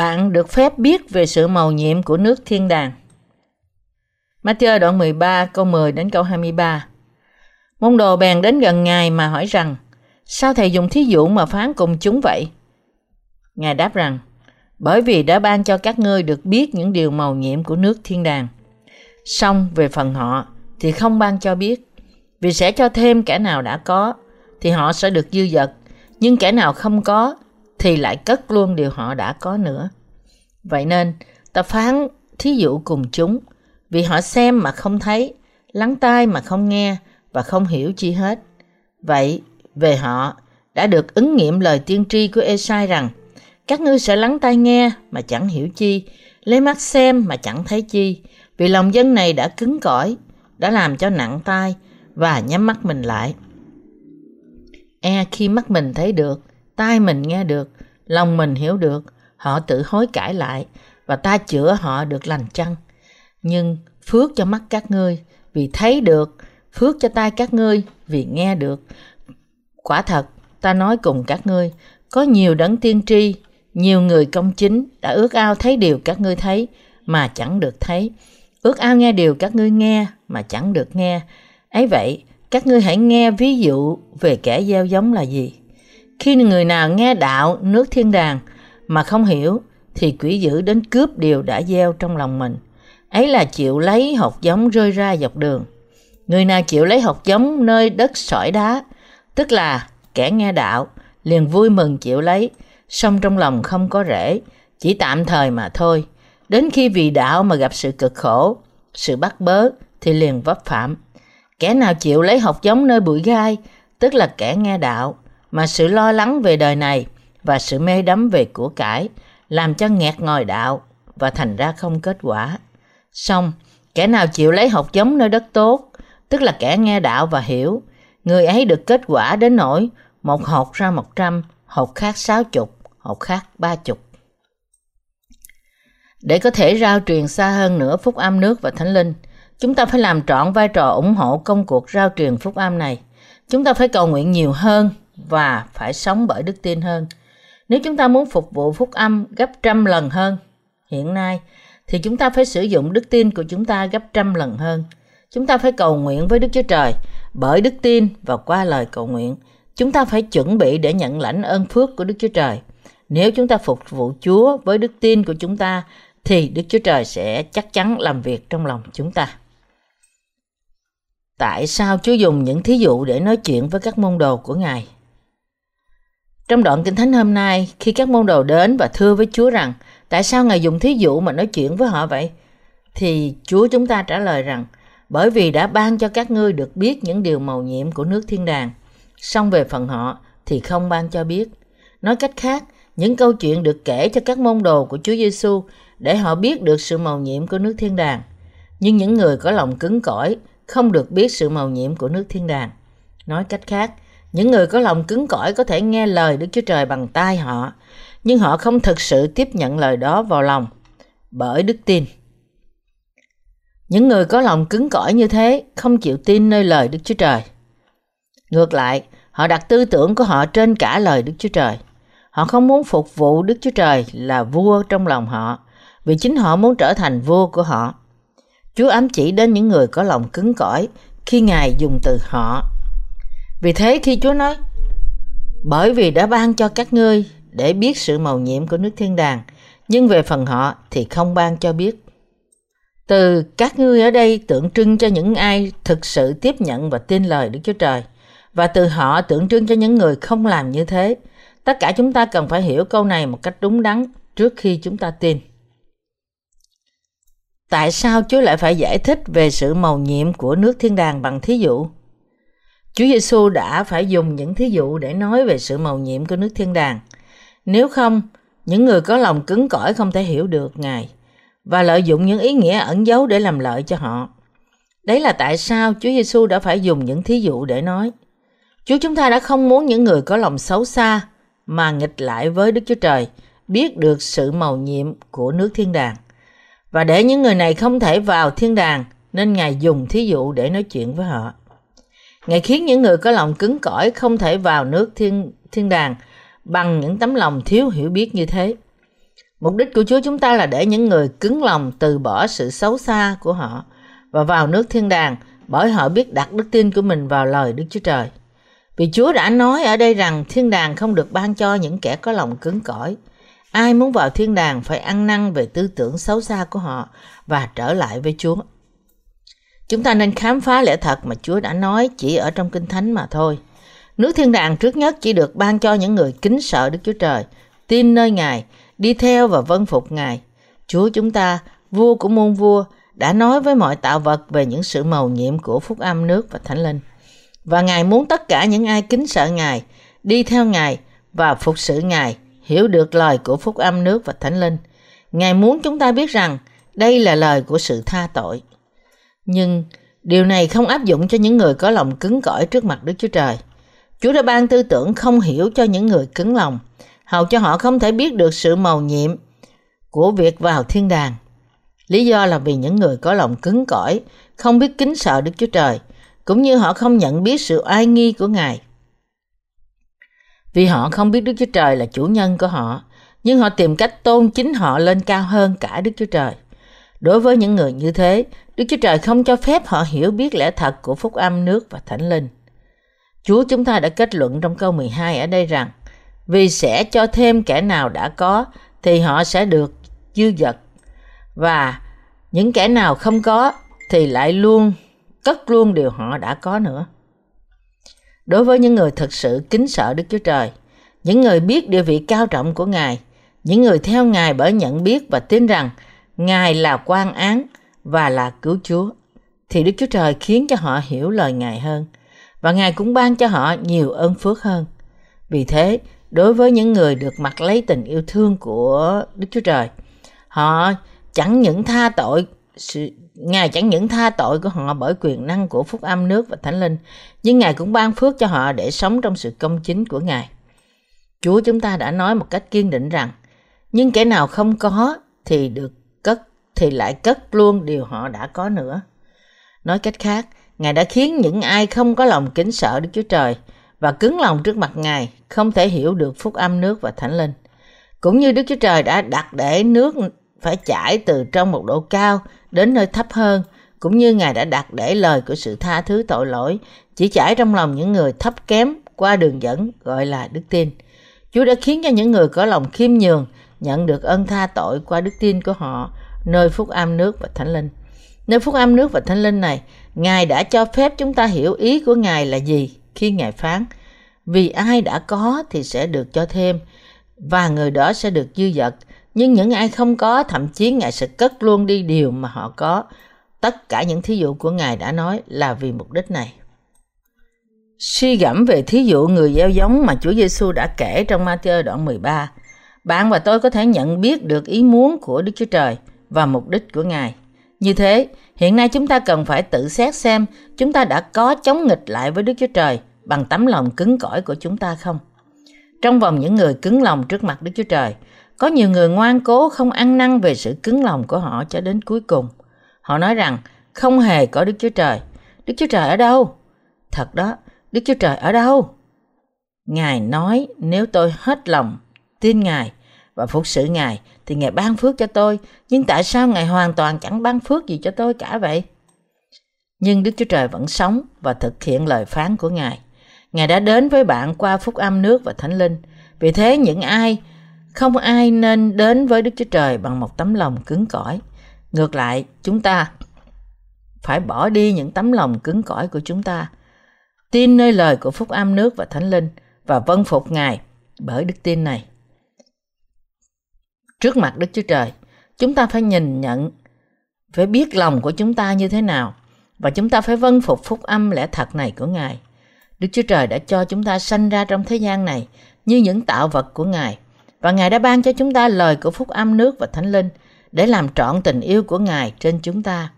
Bạn được phép biết về sự màu nhiệm của nước thiên đàng. Matthew đoạn 13 câu 10 đến câu 23 Môn đồ bèn đến gần Ngài mà hỏi rằng, Sao Thầy dùng thí dụ mà phán cùng chúng vậy? Ngài đáp rằng, Bởi vì đã ban cho các ngươi được biết những điều màu nhiệm của nước thiên đàng. Xong về phần họ thì không ban cho biết Vì sẽ cho thêm kẻ nào đã có thì họ sẽ được dư dật, Nhưng kẻ nào không có thì lại cất luôn điều họ đã có nữa. Vậy nên, ta phán thí dụ cùng chúng, vì họ xem mà không thấy, lắng tai mà không nghe và không hiểu chi hết. Vậy, về họ, đã được ứng nghiệm lời tiên tri của Esai rằng, các ngươi sẽ lắng tai nghe mà chẳng hiểu chi, lấy mắt xem mà chẳng thấy chi, vì lòng dân này đã cứng cỏi, đã làm cho nặng tai và nhắm mắt mình lại. E khi mắt mình thấy được, tai mình nghe được, lòng mình hiểu được, họ tự hối cải lại và ta chữa họ được lành chăng. Nhưng phước cho mắt các ngươi vì thấy được, phước cho tai các ngươi vì nghe được. Quả thật, ta nói cùng các ngươi, có nhiều đấng tiên tri, nhiều người công chính đã ước ao thấy điều các ngươi thấy mà chẳng được thấy, ước ao nghe điều các ngươi nghe mà chẳng được nghe. ấy vậy, các ngươi hãy nghe ví dụ về kẻ gieo giống là gì. Khi người nào nghe đạo nước thiên đàng mà không hiểu thì quỷ dữ đến cướp điều đã gieo trong lòng mình. Ấy là chịu lấy hột giống rơi ra dọc đường. Người nào chịu lấy hột giống nơi đất sỏi đá, tức là kẻ nghe đạo, liền vui mừng chịu lấy, song trong lòng không có rễ, chỉ tạm thời mà thôi. Đến khi vì đạo mà gặp sự cực khổ, sự bắt bớ thì liền vấp phạm. Kẻ nào chịu lấy hột giống nơi bụi gai, tức là kẻ nghe đạo, mà sự lo lắng về đời này và sự mê đắm về của cải làm cho nghẹt ngòi đạo và thành ra không kết quả. Xong, kẻ nào chịu lấy học giống nơi đất tốt, tức là kẻ nghe đạo và hiểu, người ấy được kết quả đến nỗi một hột ra một trăm, hột khác sáu chục, hột khác ba chục. Để có thể rao truyền xa hơn nữa phúc âm nước và thánh linh, chúng ta phải làm trọn vai trò ủng hộ công cuộc rao truyền phúc âm này. Chúng ta phải cầu nguyện nhiều hơn và phải sống bởi đức tin hơn. Nếu chúng ta muốn phục vụ phúc âm gấp trăm lần hơn hiện nay, thì chúng ta phải sử dụng đức tin của chúng ta gấp trăm lần hơn. Chúng ta phải cầu nguyện với Đức Chúa Trời bởi đức tin và qua lời cầu nguyện. Chúng ta phải chuẩn bị để nhận lãnh ơn phước của Đức Chúa Trời. Nếu chúng ta phục vụ Chúa với đức tin của chúng ta, thì Đức Chúa Trời sẽ chắc chắn làm việc trong lòng chúng ta. Tại sao Chúa dùng những thí dụ để nói chuyện với các môn đồ của Ngài? Trong đoạn Kinh Thánh hôm nay, khi các môn đồ đến và thưa với Chúa rằng tại sao Ngài dùng thí dụ mà nói chuyện với họ vậy? Thì Chúa chúng ta trả lời rằng bởi vì đã ban cho các ngươi được biết những điều màu nhiệm của nước thiên đàng. Xong về phần họ thì không ban cho biết. Nói cách khác, những câu chuyện được kể cho các môn đồ của Chúa Giêsu để họ biết được sự màu nhiệm của nước thiên đàng. Nhưng những người có lòng cứng cỏi không được biết sự màu nhiệm của nước thiên đàng. Nói cách khác, những người có lòng cứng cỏi có thể nghe lời Đức Chúa Trời bằng tai họ, nhưng họ không thực sự tiếp nhận lời đó vào lòng bởi đức tin. Những người có lòng cứng cỏi như thế không chịu tin nơi lời Đức Chúa Trời. Ngược lại, họ đặt tư tưởng của họ trên cả lời Đức Chúa Trời. Họ không muốn phục vụ Đức Chúa Trời là vua trong lòng họ, vì chính họ muốn trở thành vua của họ. Chúa ám chỉ đến những người có lòng cứng cỏi khi Ngài dùng từ họ vì thế khi Chúa nói, bởi vì đã ban cho các ngươi để biết sự màu nhiệm của nước thiên đàng, nhưng về phần họ thì không ban cho biết. Từ các ngươi ở đây tượng trưng cho những ai thực sự tiếp nhận và tin lời Đức Chúa Trời, và từ họ tượng trưng cho những người không làm như thế. Tất cả chúng ta cần phải hiểu câu này một cách đúng đắn trước khi chúng ta tin. Tại sao Chúa lại phải giải thích về sự màu nhiệm của nước thiên đàng bằng thí dụ? Chúa Giêsu đã phải dùng những thí dụ để nói về sự màu nhiệm của nước thiên đàng. Nếu không, những người có lòng cứng cỏi không thể hiểu được Ngài và lợi dụng những ý nghĩa ẩn giấu để làm lợi cho họ. Đấy là tại sao Chúa Giêsu đã phải dùng những thí dụ để nói. Chúa chúng ta đã không muốn những người có lòng xấu xa mà nghịch lại với Đức Chúa Trời biết được sự màu nhiệm của nước thiên đàng. Và để những người này không thể vào thiên đàng nên Ngài dùng thí dụ để nói chuyện với họ. Ngài khiến những người có lòng cứng cỏi không thể vào nước thiên, thiên đàng bằng những tấm lòng thiếu hiểu biết như thế. Mục đích của Chúa chúng ta là để những người cứng lòng từ bỏ sự xấu xa của họ và vào nước thiên đàng bởi họ biết đặt đức tin của mình vào lời Đức Chúa Trời. Vì Chúa đã nói ở đây rằng thiên đàng không được ban cho những kẻ có lòng cứng cỏi. Ai muốn vào thiên đàng phải ăn năn về tư tưởng xấu xa của họ và trở lại với Chúa. Chúng ta nên khám phá lẽ thật mà Chúa đã nói chỉ ở trong Kinh Thánh mà thôi. Nước thiên đàng trước nhất chỉ được ban cho những người kính sợ Đức Chúa Trời, tin nơi Ngài, đi theo và vâng phục Ngài. Chúa chúng ta, vua của muôn vua, đã nói với mọi tạo vật về những sự màu nhiệm của phúc âm nước và thánh linh. Và Ngài muốn tất cả những ai kính sợ Ngài, đi theo Ngài và phục sự Ngài, hiểu được lời của phúc âm nước và thánh linh. Ngài muốn chúng ta biết rằng đây là lời của sự tha tội. Nhưng điều này không áp dụng cho những người có lòng cứng cỏi trước mặt Đức Chúa Trời. Chúa đã ban tư tưởng không hiểu cho những người cứng lòng, hầu cho họ không thể biết được sự màu nhiệm của việc vào thiên đàng. Lý do là vì những người có lòng cứng cỏi, không biết kính sợ Đức Chúa Trời, cũng như họ không nhận biết sự ai nghi của Ngài. Vì họ không biết Đức Chúa Trời là chủ nhân của họ, nhưng họ tìm cách tôn chính họ lên cao hơn cả Đức Chúa Trời. Đối với những người như thế, Đức Chúa Trời không cho phép họ hiểu biết lẽ thật của phúc âm nước và thánh linh. Chúa chúng ta đã kết luận trong câu 12 ở đây rằng vì sẽ cho thêm kẻ nào đã có thì họ sẽ được dư dật và những kẻ nào không có thì lại luôn cất luôn điều họ đã có nữa. Đối với những người thật sự kính sợ Đức Chúa Trời, những người biết địa vị cao trọng của Ngài, những người theo Ngài bởi nhận biết và tin rằng Ngài là quan án và là cứu Chúa, thì Đức Chúa Trời khiến cho họ hiểu lời Ngài hơn và Ngài cũng ban cho họ nhiều ơn phước hơn. Vì thế, đối với những người được mặc lấy tình yêu thương của Đức Chúa Trời, họ chẳng những tha tội sự Ngài chẳng những tha tội của họ bởi quyền năng của phúc âm nước và thánh linh, nhưng Ngài cũng ban phước cho họ để sống trong sự công chính của Ngài. Chúa chúng ta đã nói một cách kiên định rằng, nhưng kẻ nào không có thì được thì lại cất luôn điều họ đã có nữa. Nói cách khác, Ngài đã khiến những ai không có lòng kính sợ Đức Chúa Trời và cứng lòng trước mặt Ngài không thể hiểu được phúc âm nước và thánh linh. Cũng như Đức Chúa Trời đã đặt để nước phải chảy từ trong một độ cao đến nơi thấp hơn, cũng như Ngài đã đặt để lời của sự tha thứ tội lỗi chỉ chảy trong lòng những người thấp kém qua đường dẫn gọi là đức tin. Chúa đã khiến cho những người có lòng khiêm nhường nhận được ơn tha tội qua đức tin của họ nơi phúc âm nước và thánh linh. Nơi phúc âm nước và thánh linh này, Ngài đã cho phép chúng ta hiểu ý của Ngài là gì khi Ngài phán. Vì ai đã có thì sẽ được cho thêm và người đó sẽ được dư dật. Nhưng những ai không có thậm chí ngài sẽ cất luôn đi điều mà họ có. Tất cả những thí dụ của ngài đã nói là vì mục đích này. Suy gẫm về thí dụ người gieo giống mà Chúa Giêsu đã kể trong Matthew đoạn 13 bạn và tôi có thể nhận biết được ý muốn của Đức Chúa Trời và mục đích của Ngài. Như thế, hiện nay chúng ta cần phải tự xét xem chúng ta đã có chống nghịch lại với Đức Chúa Trời bằng tấm lòng cứng cỏi của chúng ta không? Trong vòng những người cứng lòng trước mặt Đức Chúa Trời, có nhiều người ngoan cố không ăn năn về sự cứng lòng của họ cho đến cuối cùng. Họ nói rằng không hề có Đức Chúa Trời. Đức Chúa Trời ở đâu? Thật đó, Đức Chúa Trời ở đâu? Ngài nói nếu tôi hết lòng tin Ngài và phục sự Ngài thì Ngài ban phước cho tôi. Nhưng tại sao Ngài hoàn toàn chẳng ban phước gì cho tôi cả vậy? Nhưng Đức Chúa Trời vẫn sống và thực hiện lời phán của Ngài. Ngài đã đến với bạn qua phúc âm nước và thánh linh. Vì thế những ai không ai nên đến với Đức Chúa Trời bằng một tấm lòng cứng cỏi. Ngược lại, chúng ta phải bỏ đi những tấm lòng cứng cỏi của chúng ta. Tin nơi lời của phúc âm nước và thánh linh và vâng phục Ngài bởi đức tin này. Trước mặt Đức Chúa Trời, chúng ta phải nhìn nhận, phải biết lòng của chúng ta như thế nào và chúng ta phải vâng phục phúc âm lẽ thật này của Ngài. Đức Chúa Trời đã cho chúng ta sanh ra trong thế gian này như những tạo vật của Ngài và Ngài đã ban cho chúng ta lời của phúc âm nước và thánh linh để làm trọn tình yêu của Ngài trên chúng ta.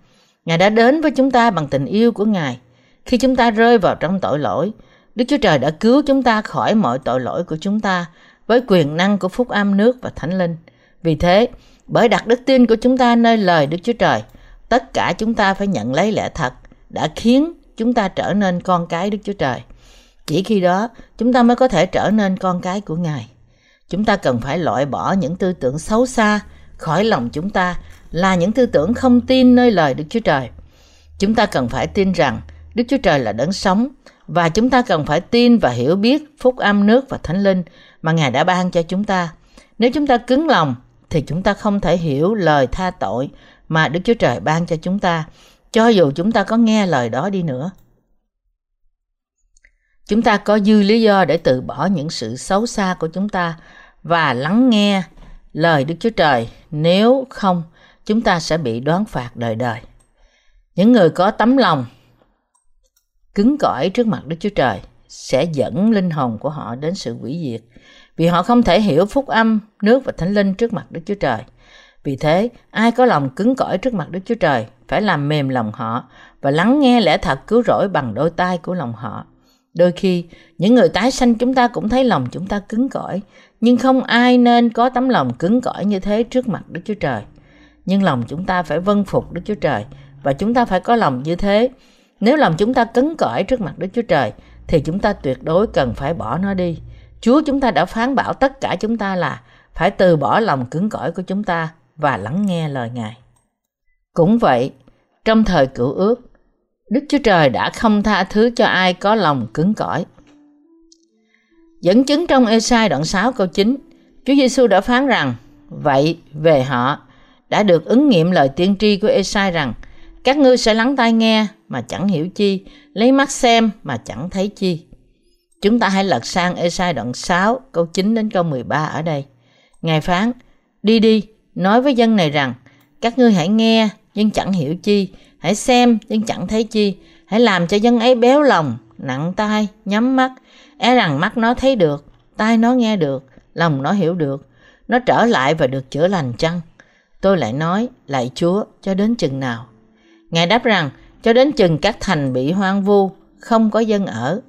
Ngài đã đến với chúng ta bằng tình yêu của Ngài. Khi chúng ta rơi vào trong tội lỗi, Đức Chúa Trời đã cứu chúng ta khỏi mọi tội lỗi của chúng ta với quyền năng của phúc âm nước và thánh linh. Vì thế, bởi đặt đức tin của chúng ta nơi lời Đức Chúa Trời, tất cả chúng ta phải nhận lấy lẽ thật đã khiến chúng ta trở nên con cái Đức Chúa Trời. Chỉ khi đó, chúng ta mới có thể trở nên con cái của Ngài. Chúng ta cần phải loại bỏ những tư tưởng xấu xa khỏi lòng chúng ta là những tư tưởng không tin nơi lời Đức Chúa Trời. Chúng ta cần phải tin rằng Đức Chúa Trời là đấng sống và chúng ta cần phải tin và hiểu biết phúc âm nước và thánh linh mà Ngài đã ban cho chúng ta. Nếu chúng ta cứng lòng thì chúng ta không thể hiểu lời tha tội mà Đức Chúa Trời ban cho chúng ta, cho dù chúng ta có nghe lời đó đi nữa. Chúng ta có dư lý do để từ bỏ những sự xấu xa của chúng ta và lắng nghe lời Đức Chúa Trời, nếu không chúng ta sẽ bị đoán phạt đời đời. Những người có tấm lòng cứng cỏi trước mặt Đức Chúa Trời sẽ dẫn linh hồn của họ đến sự hủy diệt vì họ không thể hiểu phúc âm, nước và thánh linh trước mặt Đức Chúa Trời. Vì thế, ai có lòng cứng cỏi trước mặt Đức Chúa Trời phải làm mềm lòng họ và lắng nghe lẽ thật cứu rỗi bằng đôi tai của lòng họ. Đôi khi, những người tái sanh chúng ta cũng thấy lòng chúng ta cứng cỏi, nhưng không ai nên có tấm lòng cứng cỏi như thế trước mặt Đức Chúa Trời. Nhưng lòng chúng ta phải vâng phục Đức Chúa Trời và chúng ta phải có lòng như thế. Nếu lòng chúng ta cứng cỏi trước mặt Đức Chúa Trời thì chúng ta tuyệt đối cần phải bỏ nó đi. Chúa chúng ta đã phán bảo tất cả chúng ta là phải từ bỏ lòng cứng cỏi của chúng ta và lắng nghe lời Ngài. Cũng vậy, trong thời cựu ước, Đức Chúa Trời đã không tha thứ cho ai có lòng cứng cỏi. Dẫn chứng trong Esai đoạn 6 câu 9, Chúa Giêsu đã phán rằng, vậy về họ đã được ứng nghiệm lời tiên tri của Esai rằng, các ngươi sẽ lắng tai nghe mà chẳng hiểu chi, lấy mắt xem mà chẳng thấy chi. Chúng ta hãy lật sang Esai đoạn 6 câu 9 đến câu 13 ở đây. Ngài phán, đi đi, nói với dân này rằng, các ngươi hãy nghe nhưng chẳng hiểu chi, hãy xem nhưng chẳng thấy chi, hãy làm cho dân ấy béo lòng, nặng tai, nhắm mắt, e rằng mắt nó thấy được, tai nó nghe được, lòng nó hiểu được, nó trở lại và được chữa lành chăng? Tôi lại nói, lại Chúa, cho đến chừng nào? Ngài đáp rằng, cho đến chừng các thành bị hoang vu, không có dân ở,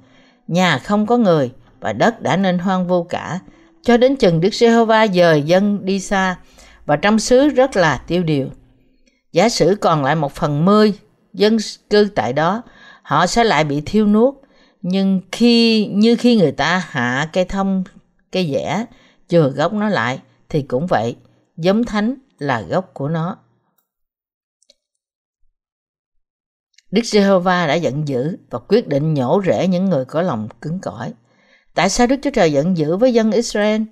nhà không có người và đất đã nên hoang vu cả, cho đến chừng Đức Giê-hô-va dời dân đi xa và trong xứ rất là tiêu điều. Giả sử còn lại một phần mươi dân cư tại đó, họ sẽ lại bị thiêu nuốt. Nhưng khi như khi người ta hạ cây thông, cây dẻ, chừa gốc nó lại, thì cũng vậy, giống thánh là gốc của nó. Đức Giê-hô-va đã giận dữ và quyết định nhổ rễ những người có lòng cứng cỏi. Tại sao Đức Chúa Trời giận dữ với dân Israel?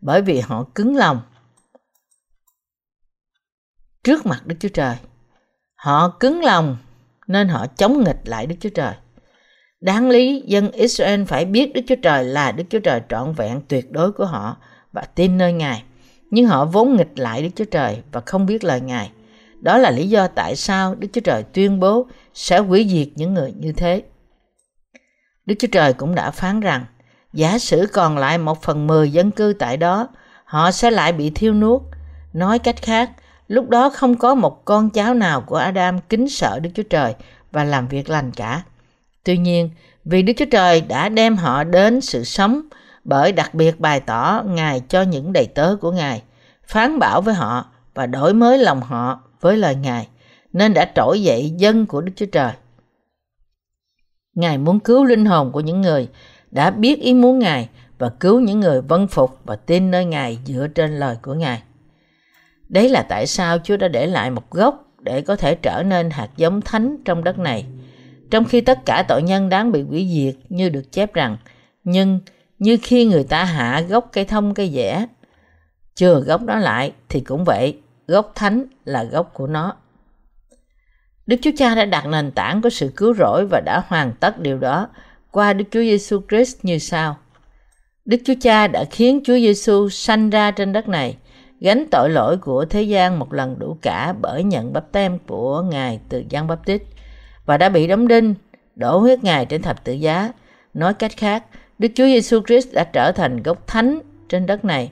Bởi vì họ cứng lòng trước mặt Đức Chúa Trời. Họ cứng lòng nên họ chống nghịch lại Đức Chúa Trời. Đáng lý, dân Israel phải biết Đức Chúa Trời là Đức Chúa Trời trọn vẹn, tuyệt đối của họ và tin nơi Ngài. Nhưng họ vốn nghịch lại Đức Chúa Trời và không biết lời Ngài. Đó là lý do tại sao Đức Chúa Trời tuyên bố sẽ hủy diệt những người như thế. Đức Chúa Trời cũng đã phán rằng, giả sử còn lại một phần mười dân cư tại đó, họ sẽ lại bị thiêu nuốt. Nói cách khác, Lúc đó không có một con cháu nào của Adam kính sợ Đức Chúa Trời và làm việc lành cả. Tuy nhiên, vì Đức Chúa Trời đã đem họ đến sự sống bởi đặc biệt bày tỏ Ngài cho những đầy tớ của Ngài, phán bảo với họ và đổi mới lòng họ với lời Ngài, nên đã trỗi dậy dân của Đức Chúa Trời. Ngài muốn cứu linh hồn của những người đã biết ý muốn Ngài và cứu những người vân phục và tin nơi Ngài dựa trên lời của Ngài. Đấy là tại sao Chúa đã để lại một gốc để có thể trở nên hạt giống thánh trong đất này. Trong khi tất cả tội nhân đáng bị hủy diệt như được chép rằng, nhưng như khi người ta hạ gốc cây thông cây dẻ, chừa gốc đó lại thì cũng vậy, gốc thánh là gốc của nó. Đức Chúa Cha đã đặt nền tảng của sự cứu rỗi và đã hoàn tất điều đó qua Đức Chúa Giêsu Christ như sau. Đức Chúa Cha đã khiến Chúa Giêsu sanh ra trên đất này gánh tội lỗi của thế gian một lần đủ cả bởi nhận bắp tem của Ngài từ Giăng Bắp Tít và đã bị đóng đinh, đổ huyết Ngài trên thập tự giá. Nói cách khác, Đức Chúa Giêsu Christ đã trở thành gốc thánh trên đất này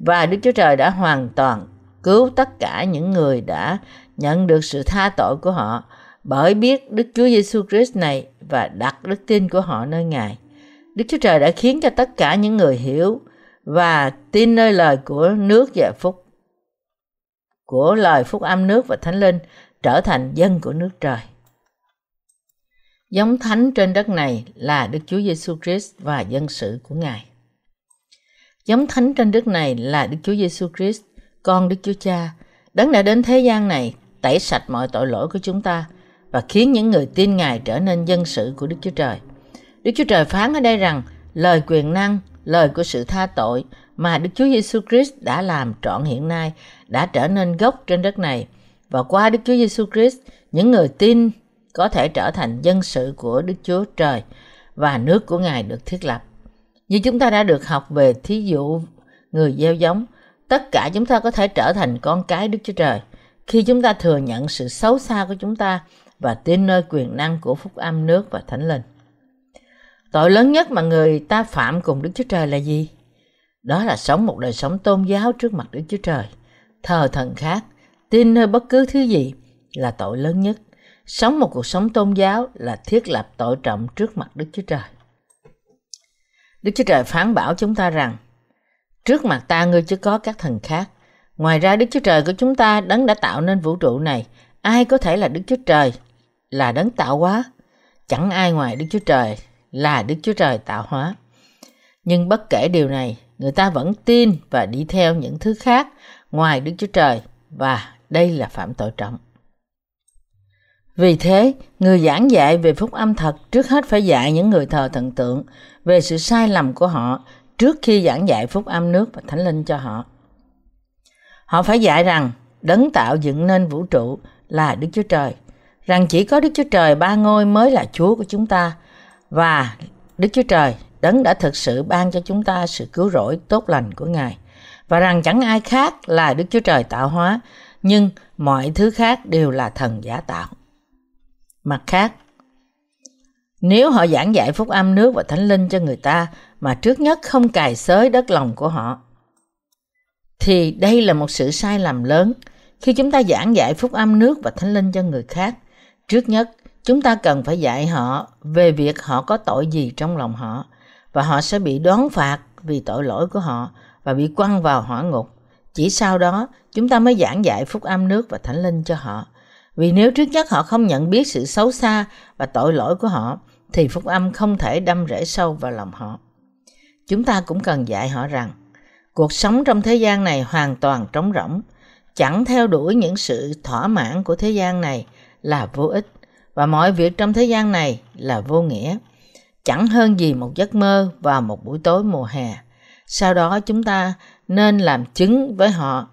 và Đức Chúa Trời đã hoàn toàn cứu tất cả những người đã nhận được sự tha tội của họ bởi biết Đức Chúa Giêsu Christ này và đặt đức tin của họ nơi Ngài. Đức Chúa Trời đã khiến cho tất cả những người hiểu và tin nơi lời của nước và phúc của lời phúc âm nước và thánh linh trở thành dân của nước trời. Giống thánh trên đất này là Đức Chúa Giêsu Christ và dân sự của Ngài. Giống thánh trên đất này là Đức Chúa Giêsu Christ, con Đức Chúa Cha, đấng đã đến thế gian này tẩy sạch mọi tội lỗi của chúng ta và khiến những người tin Ngài trở nên dân sự của Đức Chúa Trời. Đức Chúa Trời phán ở đây rằng lời quyền năng, lời của sự tha tội mà Đức Chúa Giêsu Christ đã làm trọn hiện nay đã trở nên gốc trên đất này và qua Đức Chúa Giêsu Christ, những người tin có thể trở thành dân sự của Đức Chúa Trời và nước của Ngài được thiết lập. Như chúng ta đã được học về thí dụ người gieo giống, tất cả chúng ta có thể trở thành con cái Đức Chúa Trời khi chúng ta thừa nhận sự xấu xa của chúng ta và tin nơi quyền năng của phúc âm nước và thánh linh. Tội lớn nhất mà người ta phạm cùng Đức Chúa Trời là gì? Đó là sống một đời sống tôn giáo trước mặt Đức Chúa Trời, thờ thần khác, tin nơi bất cứ thứ gì là tội lớn nhất. Sống một cuộc sống tôn giáo là thiết lập tội trọng trước mặt Đức Chúa Trời. Đức Chúa Trời phán bảo chúng ta rằng, trước mặt ta ngươi chứ có các thần khác. Ngoài ra Đức Chúa Trời của chúng ta đấng đã tạo nên vũ trụ này, ai có thể là Đức Chúa Trời, là đấng tạo hóa. Chẳng ai ngoài Đức Chúa Trời là Đức Chúa Trời tạo hóa. Nhưng bất kể điều này, người ta vẫn tin và đi theo những thứ khác ngoài Đức Chúa Trời và đây là phạm tội trọng. Vì thế, người giảng dạy về phúc âm thật trước hết phải dạy những người thờ thần tượng về sự sai lầm của họ trước khi giảng dạy phúc âm nước và thánh linh cho họ. Họ phải dạy rằng đấng tạo dựng nên vũ trụ là Đức Chúa Trời, rằng chỉ có Đức Chúa Trời ba ngôi mới là Chúa của chúng ta và Đức Chúa Trời đấng đã thực sự ban cho chúng ta sự cứu rỗi tốt lành của Ngài và rằng chẳng ai khác là Đức Chúa Trời tạo hóa, nhưng mọi thứ khác đều là thần giả tạo. Mặt khác, nếu họ giảng dạy phúc âm nước và thánh linh cho người ta mà trước nhất không cài xới đất lòng của họ, thì đây là một sự sai lầm lớn. Khi chúng ta giảng dạy phúc âm nước và thánh linh cho người khác, trước nhất chúng ta cần phải dạy họ về việc họ có tội gì trong lòng họ và họ sẽ bị đoán phạt vì tội lỗi của họ và bị quăng vào hỏa ngục. Chỉ sau đó chúng ta mới giảng dạy phúc âm nước và thánh linh cho họ. Vì nếu trước nhất họ không nhận biết sự xấu xa và tội lỗi của họ, thì phúc âm không thể đâm rễ sâu vào lòng họ. Chúng ta cũng cần dạy họ rằng, cuộc sống trong thế gian này hoàn toàn trống rỗng, chẳng theo đuổi những sự thỏa mãn của thế gian này là vô ích và mọi việc trong thế gian này là vô nghĩa. Chẳng hơn gì một giấc mơ vào một buổi tối mùa hè. Sau đó chúng ta nên làm chứng với họ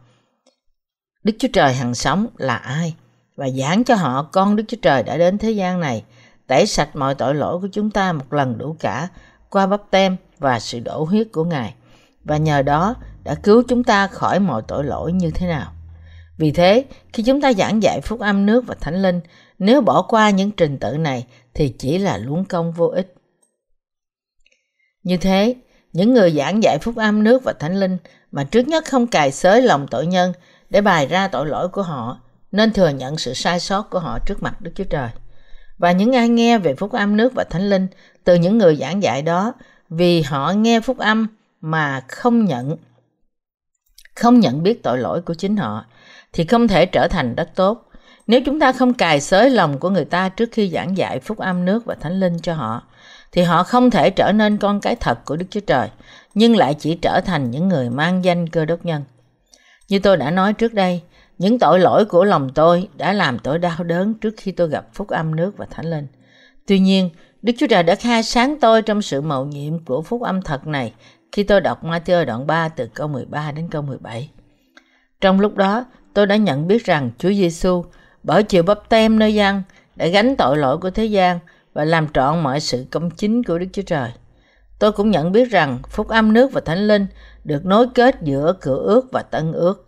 Đức Chúa Trời hằng sống là ai và giảng cho họ con Đức Chúa Trời đã đến thế gian này, tẩy sạch mọi tội lỗi của chúng ta một lần đủ cả qua bắp tem và sự đổ huyết của Ngài và nhờ đó đã cứu chúng ta khỏi mọi tội lỗi như thế nào. Vì thế, khi chúng ta giảng dạy phúc âm nước và thánh linh, nếu bỏ qua những trình tự này thì chỉ là luống công vô ích. Như thế, những người giảng dạy phúc âm nước và thánh linh mà trước nhất không cài xới lòng tội nhân để bày ra tội lỗi của họ nên thừa nhận sự sai sót của họ trước mặt Đức Chúa Trời. Và những ai nghe về phúc âm nước và thánh linh từ những người giảng dạy đó vì họ nghe phúc âm mà không nhận không nhận biết tội lỗi của chính họ thì không thể trở thành đất tốt. Nếu chúng ta không cài xới lòng của người ta trước khi giảng dạy phúc âm nước và thánh linh cho họ thì họ không thể trở nên con cái thật của Đức Chúa Trời, nhưng lại chỉ trở thành những người mang danh cơ đốc nhân. Như tôi đã nói trước đây, những tội lỗi của lòng tôi đã làm tôi đau đớn trước khi tôi gặp phúc âm nước và thánh linh. Tuy nhiên, Đức Chúa Trời đã khai sáng tôi trong sự mầu nhiệm của phúc âm thật này khi tôi đọc Matthew đoạn 3 từ câu 13 đến câu 17. Trong lúc đó, tôi đã nhận biết rằng Chúa Giêsu bởi chịu bắp tem nơi dân đã gánh tội lỗi của thế gian và làm trọn mọi sự công chính của Đức Chúa Trời. Tôi cũng nhận biết rằng phúc âm nước và thánh linh được nối kết giữa cựu ước và tân ước.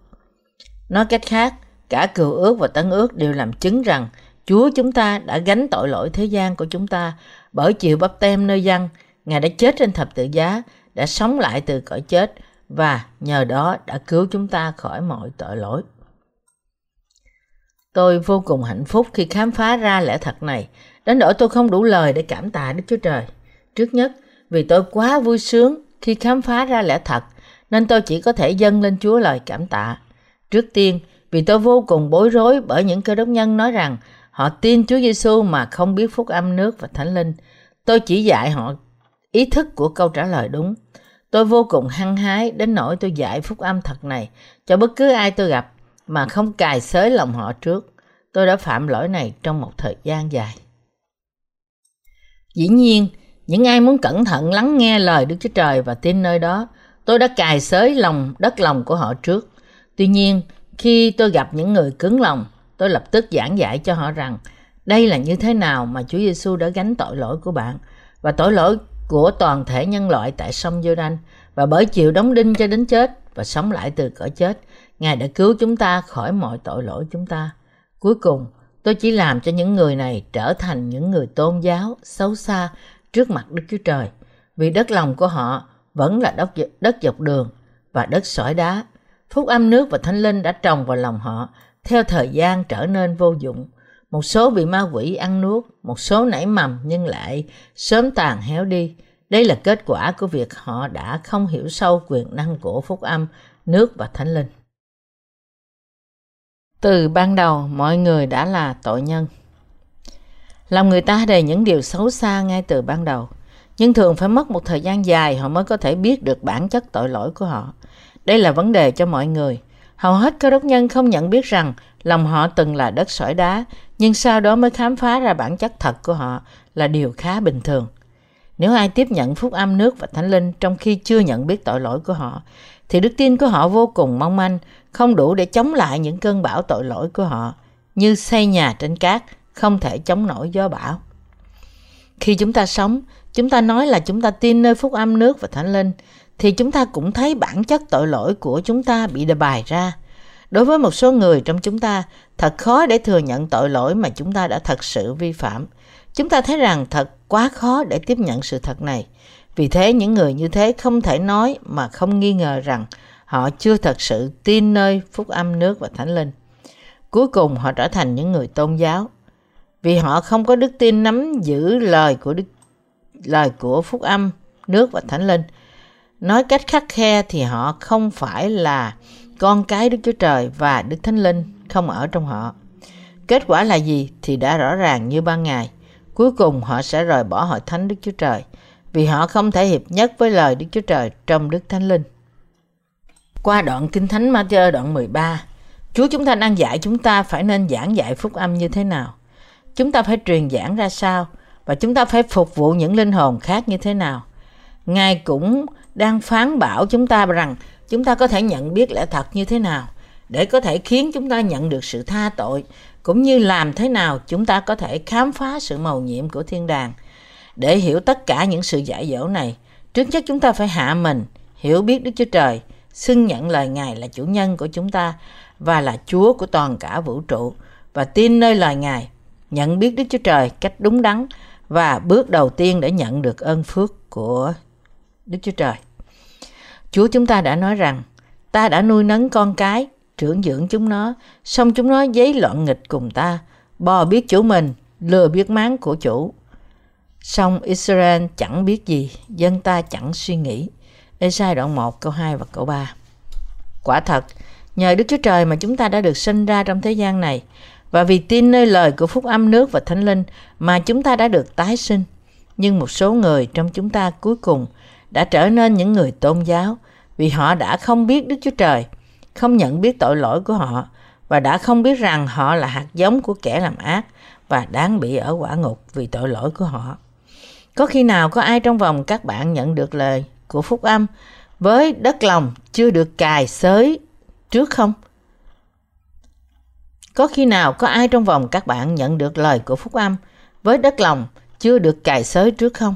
Nói cách khác, cả cựu ước và tân ước đều làm chứng rằng Chúa chúng ta đã gánh tội lỗi thế gian của chúng ta bởi chịu bắp tem nơi dân. Ngài đã chết trên thập tự giá, đã sống lại từ cõi chết và nhờ đó đã cứu chúng ta khỏi mọi tội lỗi. Tôi vô cùng hạnh phúc khi khám phá ra lẽ thật này, đến nỗi tôi không đủ lời để cảm tạ Đức Chúa Trời. Trước nhất, vì tôi quá vui sướng khi khám phá ra lẽ thật, nên tôi chỉ có thể dâng lên Chúa lời cảm tạ. Trước tiên, vì tôi vô cùng bối rối bởi những cơ đốc nhân nói rằng họ tin Chúa Giêsu mà không biết phúc âm nước và thánh linh. Tôi chỉ dạy họ ý thức của câu trả lời đúng. Tôi vô cùng hăng hái đến nỗi tôi dạy phúc âm thật này cho bất cứ ai tôi gặp mà không cài xới lòng họ trước. Tôi đã phạm lỗi này trong một thời gian dài. Dĩ nhiên, những ai muốn cẩn thận lắng nghe lời Đức Chúa Trời và tin nơi đó, tôi đã cài xới lòng đất lòng của họ trước. Tuy nhiên, khi tôi gặp những người cứng lòng, tôi lập tức giảng giải cho họ rằng đây là như thế nào mà Chúa Giêsu đã gánh tội lỗi của bạn và tội lỗi của toàn thể nhân loại tại sông Giô-đanh và bởi chịu đóng đinh cho đến chết và sống lại từ cõi chết, Ngài đã cứu chúng ta khỏi mọi tội lỗi chúng ta. Cuối cùng, tôi chỉ làm cho những người này trở thành những người tôn giáo xấu xa trước mặt Đức Chúa Trời, vì đất lòng của họ vẫn là đất, đất dọc đường và đất sỏi đá. Phúc âm nước và thánh linh đã trồng vào lòng họ, theo thời gian trở nên vô dụng. Một số bị ma quỷ ăn nuốt, một số nảy mầm nhưng lại sớm tàn héo đi. Đây là kết quả của việc họ đã không hiểu sâu quyền năng của phúc âm, nước và thánh linh. Từ ban đầu, mọi người đã là tội nhân. Lòng người ta đầy những điều xấu xa ngay từ ban đầu, nhưng thường phải mất một thời gian dài họ mới có thể biết được bản chất tội lỗi của họ. Đây là vấn đề cho mọi người. Hầu hết cơ đốc nhân không nhận biết rằng lòng họ từng là đất sỏi đá, nhưng sau đó mới khám phá ra bản chất thật của họ là điều khá bình thường. Nếu ai tiếp nhận phúc âm nước và thánh linh trong khi chưa nhận biết tội lỗi của họ, thì đức tin của họ vô cùng mong manh, không đủ để chống lại những cơn bão tội lỗi của họ, như xây nhà trên cát, không thể chống nổi gió bão. Khi chúng ta sống, chúng ta nói là chúng ta tin nơi phúc âm nước và thánh linh, thì chúng ta cũng thấy bản chất tội lỗi của chúng ta bị đề bài ra. Đối với một số người trong chúng ta, thật khó để thừa nhận tội lỗi mà chúng ta đã thật sự vi phạm. Chúng ta thấy rằng thật quá khó để tiếp nhận sự thật này. Vì thế những người như thế không thể nói mà không nghi ngờ rằng họ chưa thật sự tin nơi phúc âm nước và thánh linh. Cuối cùng họ trở thành những người tôn giáo. Vì họ không có đức tin nắm giữ lời của đức lời của phúc âm, nước và thánh linh. Nói cách khắc khe thì họ không phải là con cái Đức Chúa Trời và Đức Thánh Linh không ở trong họ. Kết quả là gì thì đã rõ ràng như ban ngày. Cuối cùng họ sẽ rời bỏ hội thánh Đức Chúa Trời vì họ không thể hiệp nhất với lời Đức Chúa Trời trong Đức Thánh Linh. Qua đoạn Kinh Thánh Matthew đoạn 13, Chúa chúng ta đang dạy chúng ta phải nên giảng dạy phúc âm như thế nào. Chúng ta phải truyền giảng ra sao và chúng ta phải phục vụ những linh hồn khác như thế nào. Ngài cũng đang phán bảo chúng ta rằng chúng ta có thể nhận biết lẽ thật như thế nào để có thể khiến chúng ta nhận được sự tha tội, cũng như làm thế nào chúng ta có thể khám phá sự màu nhiệm của thiên đàng. Để hiểu tất cả những sự giải dỗ này, trước nhất chúng ta phải hạ mình, hiểu biết đức chúa trời, xưng nhận lời ngài là chủ nhân của chúng ta và là chúa của toàn cả vũ trụ, và tin nơi lời ngài, nhận biết đức chúa trời cách đúng đắn và bước đầu tiên để nhận được ơn phước của đức chúa trời Chúa chúng ta đã nói rằng, ta đã nuôi nấng con cái, trưởng dưỡng chúng nó, xong chúng nó giấy loạn nghịch cùng ta, bò biết chủ mình, lừa biết máng của chủ. Xong Israel chẳng biết gì, dân ta chẳng suy nghĩ. Esai đoạn 1 câu 2 và câu 3 Quả thật, nhờ Đức Chúa Trời mà chúng ta đã được sinh ra trong thế gian này, và vì tin nơi lời của phúc âm nước và thánh linh mà chúng ta đã được tái sinh. Nhưng một số người trong chúng ta cuối cùng đã trở nên những người tôn giáo vì họ đã không biết Đức Chúa Trời, không nhận biết tội lỗi của họ và đã không biết rằng họ là hạt giống của kẻ làm ác và đáng bị ở quả ngục vì tội lỗi của họ. Có khi nào có ai trong vòng các bạn nhận được lời của phúc âm với đất lòng chưa được cài xới trước không? Có khi nào có ai trong vòng các bạn nhận được lời của phúc âm với đất lòng chưa được cài xới trước không?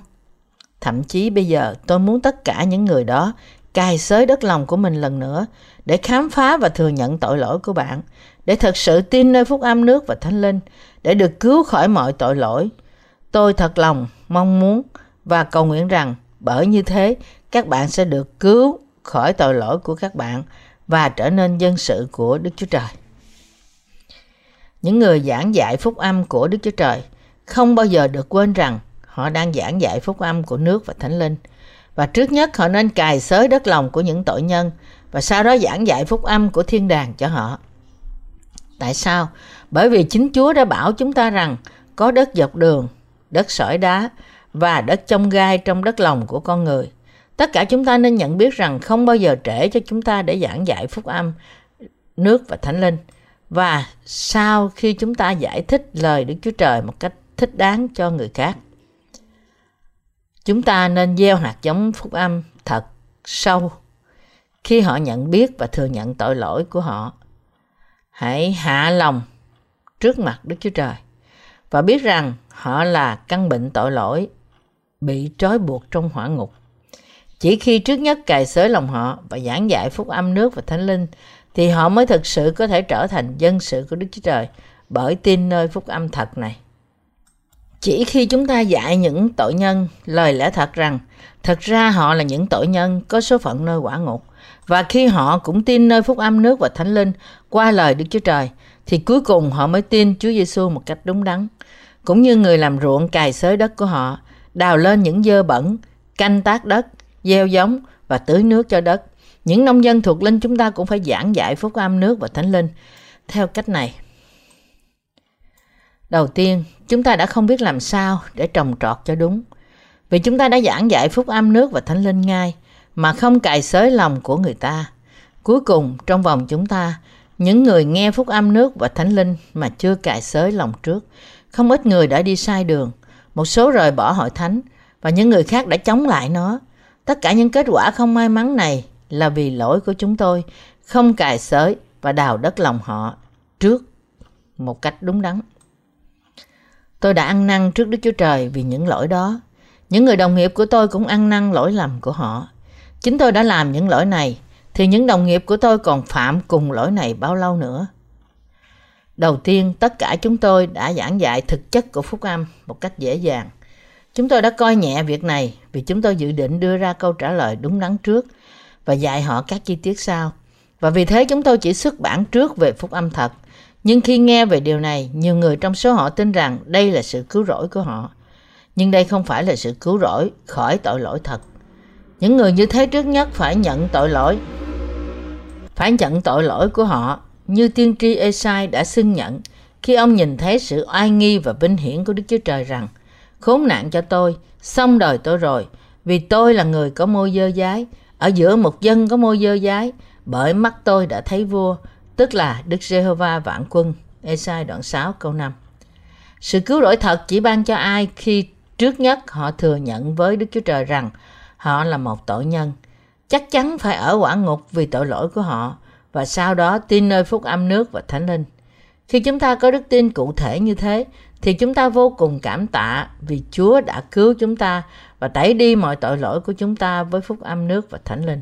Thậm chí bây giờ tôi muốn tất cả những người đó cài xới đất lòng của mình lần nữa để khám phá và thừa nhận tội lỗi của bạn, để thật sự tin nơi phúc âm nước và thánh linh, để được cứu khỏi mọi tội lỗi. Tôi thật lòng mong muốn và cầu nguyện rằng bởi như thế các bạn sẽ được cứu khỏi tội lỗi của các bạn và trở nên dân sự của Đức Chúa Trời. Những người giảng dạy phúc âm của Đức Chúa Trời không bao giờ được quên rằng họ đang giảng dạy phúc âm của nước và thánh linh. Và trước nhất họ nên cài xới đất lòng của những tội nhân và sau đó giảng dạy phúc âm của thiên đàng cho họ. Tại sao? Bởi vì chính Chúa đã bảo chúng ta rằng có đất dọc đường, đất sỏi đá và đất trong gai trong đất lòng của con người. Tất cả chúng ta nên nhận biết rằng không bao giờ trễ cho chúng ta để giảng dạy phúc âm, nước và thánh linh. Và sau khi chúng ta giải thích lời Đức Chúa Trời một cách thích đáng cho người khác, chúng ta nên gieo hạt giống phúc âm thật sâu khi họ nhận biết và thừa nhận tội lỗi của họ. Hãy hạ lòng trước mặt Đức Chúa Trời và biết rằng họ là căn bệnh tội lỗi bị trói buộc trong hỏa ngục. Chỉ khi trước nhất cài xới lòng họ và giảng dạy phúc âm nước và thánh linh, thì họ mới thực sự có thể trở thành dân sự của Đức Chúa Trời bởi tin nơi phúc âm thật này. Chỉ khi chúng ta dạy những tội nhân lời lẽ thật rằng thật ra họ là những tội nhân có số phận nơi quả ngục và khi họ cũng tin nơi phúc âm nước và thánh linh qua lời Đức Chúa Trời thì cuối cùng họ mới tin Chúa Giêsu một cách đúng đắn. Cũng như người làm ruộng cài xới đất của họ, đào lên những dơ bẩn, canh tác đất, gieo giống và tưới nước cho đất. Những nông dân thuộc linh chúng ta cũng phải giảng dạy phúc âm nước và thánh linh theo cách này. Đầu tiên, chúng ta đã không biết làm sao để trồng trọt cho đúng. Vì chúng ta đã giảng dạy phúc âm nước và thánh linh ngay, mà không cài xới lòng của người ta. Cuối cùng, trong vòng chúng ta, những người nghe phúc âm nước và thánh linh mà chưa cài xới lòng trước, không ít người đã đi sai đường, một số rời bỏ hội thánh và những người khác đã chống lại nó. Tất cả những kết quả không may mắn này là vì lỗi của chúng tôi, không cài xới và đào đất lòng họ trước một cách đúng đắn. Tôi đã ăn năn trước Đức Chúa Trời vì những lỗi đó. Những người đồng nghiệp của tôi cũng ăn năn lỗi lầm của họ. Chính tôi đã làm những lỗi này, thì những đồng nghiệp của tôi còn phạm cùng lỗi này bao lâu nữa? Đầu tiên, tất cả chúng tôi đã giảng dạy thực chất của phúc âm một cách dễ dàng. Chúng tôi đã coi nhẹ việc này vì chúng tôi dự định đưa ra câu trả lời đúng đắn trước và dạy họ các chi tiết sau. Và vì thế chúng tôi chỉ xuất bản trước về phúc âm thật. Nhưng khi nghe về điều này, nhiều người trong số họ tin rằng đây là sự cứu rỗi của họ. Nhưng đây không phải là sự cứu rỗi khỏi tội lỗi thật. Những người như thế trước nhất phải nhận tội lỗi. Phải nhận tội lỗi của họ như tiên tri Esai đã xưng nhận khi ông nhìn thấy sự oai nghi và vinh hiển của Đức Chúa Trời rằng khốn nạn cho tôi, xong đời tôi rồi, vì tôi là người có môi dơ dái, ở giữa một dân có môi dơ dái, bởi mắt tôi đã thấy vua, tức là Đức Giê-hô-va vạn quân. Esai đoạn 6 câu 5 Sự cứu rỗi thật chỉ ban cho ai khi trước nhất họ thừa nhận với Đức Chúa Trời rằng họ là một tội nhân, chắc chắn phải ở quả ngục vì tội lỗi của họ và sau đó tin nơi phúc âm nước và thánh linh. Khi chúng ta có đức tin cụ thể như thế thì chúng ta vô cùng cảm tạ vì Chúa đã cứu chúng ta và tẩy đi mọi tội lỗi của chúng ta với phúc âm nước và thánh linh.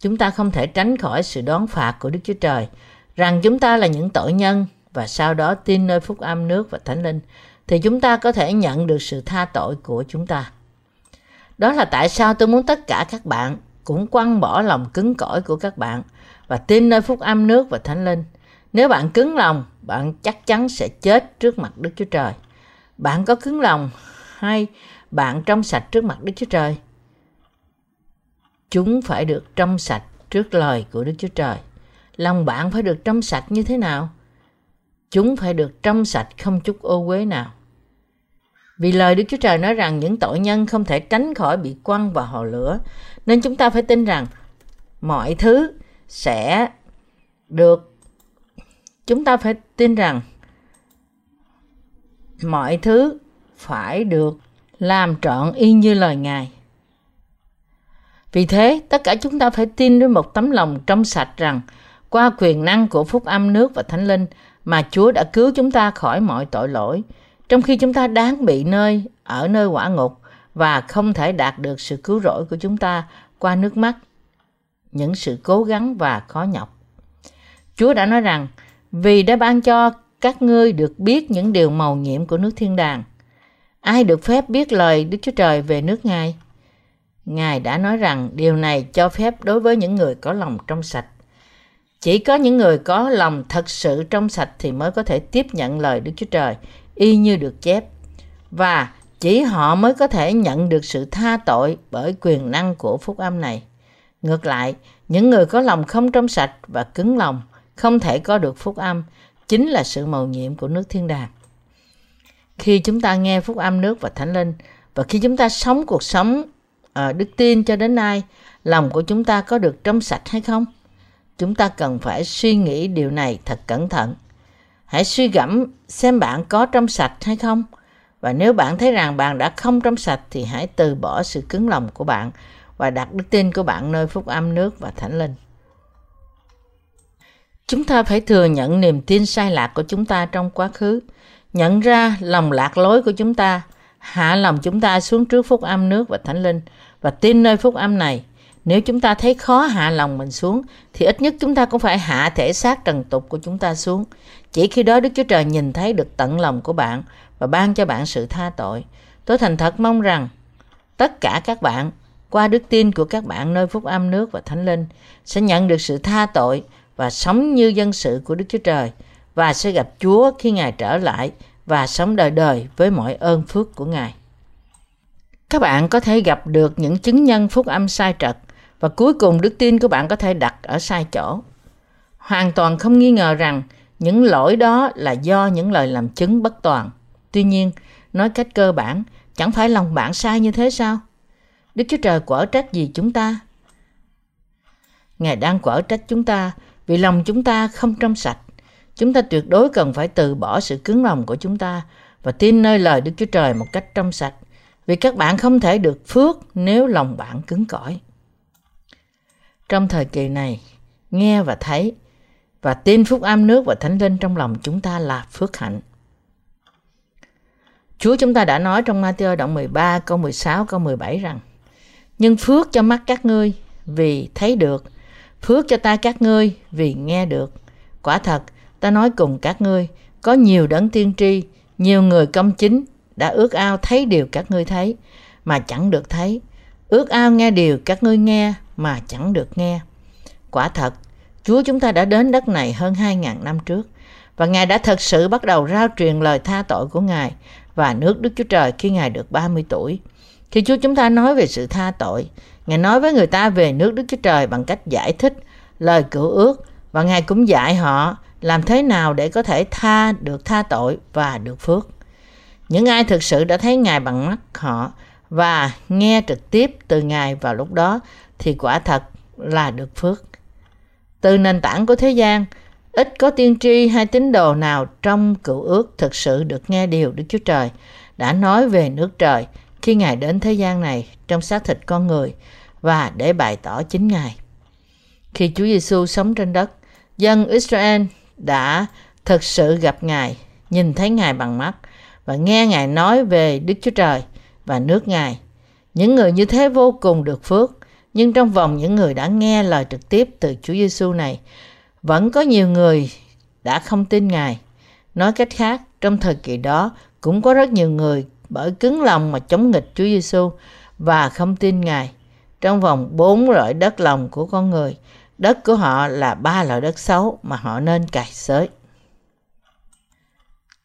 Chúng ta không thể tránh khỏi sự đón phạt của Đức Chúa Trời rằng chúng ta là những tội nhân và sau đó tin nơi phúc âm nước và thánh linh thì chúng ta có thể nhận được sự tha tội của chúng ta. Đó là tại sao tôi muốn tất cả các bạn cũng quăng bỏ lòng cứng cỏi của các bạn và tin nơi phúc âm nước và thánh linh. Nếu bạn cứng lòng, bạn chắc chắn sẽ chết trước mặt Đức Chúa Trời. Bạn có cứng lòng hay bạn trong sạch trước mặt Đức Chúa Trời? Chúng phải được trong sạch trước lời của Đức Chúa Trời. Lòng bạn phải được trong sạch như thế nào? Chúng phải được trong sạch không chút ô uế nào. Vì lời Đức Chúa Trời nói rằng những tội nhân không thể tránh khỏi bị quăng vào hồ lửa, nên chúng ta phải tin rằng mọi thứ sẽ được chúng ta phải tin rằng mọi thứ phải được làm trọn y như lời Ngài. Vì thế, tất cả chúng ta phải tin với một tấm lòng trong sạch rằng qua quyền năng của phúc âm nước và thánh linh mà Chúa đã cứu chúng ta khỏi mọi tội lỗi, trong khi chúng ta đáng bị nơi ở nơi quả ngục và không thể đạt được sự cứu rỗi của chúng ta qua nước mắt, những sự cố gắng và khó nhọc. Chúa đã nói rằng, vì đã ban cho các ngươi được biết những điều màu nhiệm của nước thiên đàng. Ai được phép biết lời Đức Chúa Trời về nước Ngài? Ngài đã nói rằng điều này cho phép đối với những người có lòng trong sạch. Chỉ có những người có lòng thật sự trong sạch thì mới có thể tiếp nhận lời Đức Chúa Trời y như được chép. Và chỉ họ mới có thể nhận được sự tha tội bởi quyền năng của phúc âm này. Ngược lại, những người có lòng không trong sạch và cứng lòng không thể có được phúc âm, chính là sự mầu nhiệm của nước thiên đàng. Khi chúng ta nghe phúc âm nước và thánh linh và khi chúng ta sống cuộc sống à, đức tin cho đến nay, lòng của chúng ta có được trong sạch hay không? Chúng ta cần phải suy nghĩ điều này thật cẩn thận. Hãy suy gẫm xem bạn có trong sạch hay không. Và nếu bạn thấy rằng bạn đã không trong sạch thì hãy từ bỏ sự cứng lòng của bạn và đặt đức tin của bạn nơi phúc âm nước và thánh linh. Chúng ta phải thừa nhận niềm tin sai lạc của chúng ta trong quá khứ, nhận ra lòng lạc lối của chúng ta, hạ lòng chúng ta xuống trước phúc âm nước và thánh linh và tin nơi phúc âm này. Nếu chúng ta thấy khó hạ lòng mình xuống, thì ít nhất chúng ta cũng phải hạ thể xác trần tục của chúng ta xuống. Chỉ khi đó Đức Chúa Trời nhìn thấy được tận lòng của bạn và ban cho bạn sự tha tội. Tôi thành thật mong rằng tất cả các bạn qua đức tin của các bạn nơi phúc âm nước và thánh linh sẽ nhận được sự tha tội và sống như dân sự của Đức Chúa Trời và sẽ gặp Chúa khi Ngài trở lại và sống đời đời với mọi ơn phước của Ngài. Các bạn có thể gặp được những chứng nhân phúc âm sai trật và cuối cùng đức tin của bạn có thể đặt ở sai chỗ. Hoàn toàn không nghi ngờ rằng những lỗi đó là do những lời làm chứng bất toàn. Tuy nhiên, nói cách cơ bản, chẳng phải lòng bạn sai như thế sao? Đức Chúa Trời quở trách gì chúng ta? Ngài đang quở trách chúng ta vì lòng chúng ta không trong sạch. Chúng ta tuyệt đối cần phải từ bỏ sự cứng lòng của chúng ta và tin nơi lời Đức Chúa Trời một cách trong sạch. Vì các bạn không thể được phước nếu lòng bạn cứng cỏi. Trong thời kỳ này, nghe và thấy và tin phúc âm nước và thánh linh trong lòng chúng ta là phước hạnh. Chúa chúng ta đã nói trong Matthew đoạn 13 câu 16 câu 17 rằng Nhưng phước cho mắt các ngươi vì thấy được, phước cho tai các ngươi vì nghe được. Quả thật, ta nói cùng các ngươi, có nhiều đấng tiên tri, nhiều người công chính đã ước ao thấy điều các ngươi thấy mà chẳng được thấy, ước ao nghe điều các ngươi nghe mà chẳng được nghe. Quả thật, Chúa chúng ta đã đến đất này hơn 2.000 năm trước và Ngài đã thật sự bắt đầu rao truyền lời tha tội của Ngài và nước Đức Chúa Trời khi Ngài được 30 tuổi. Khi Chúa chúng ta nói về sự tha tội, Ngài nói với người ta về nước Đức Chúa Trời bằng cách giải thích lời cựu ước và Ngài cũng dạy họ làm thế nào để có thể tha được tha tội và được phước. Những ai thực sự đã thấy Ngài bằng mắt họ và nghe trực tiếp từ Ngài vào lúc đó thì quả thật là được phước. Từ nền tảng của thế gian, ít có tiên tri hay tín đồ nào trong cựu ước thực sự được nghe điều Đức Chúa Trời đã nói về nước trời khi Ngài đến thế gian này trong xác thịt con người và để bày tỏ chính Ngài. Khi Chúa Giêsu sống trên đất, dân Israel đã thực sự gặp Ngài, nhìn thấy Ngài bằng mắt và nghe Ngài nói về Đức Chúa Trời và nước Ngài. Những người như thế vô cùng được phước nhưng trong vòng những người đã nghe lời trực tiếp từ Chúa Giêsu này, vẫn có nhiều người đã không tin Ngài. Nói cách khác, trong thời kỳ đó cũng có rất nhiều người bởi cứng lòng mà chống nghịch Chúa Giêsu và không tin Ngài. Trong vòng bốn loại đất lòng của con người, đất của họ là ba loại đất xấu mà họ nên cài xới.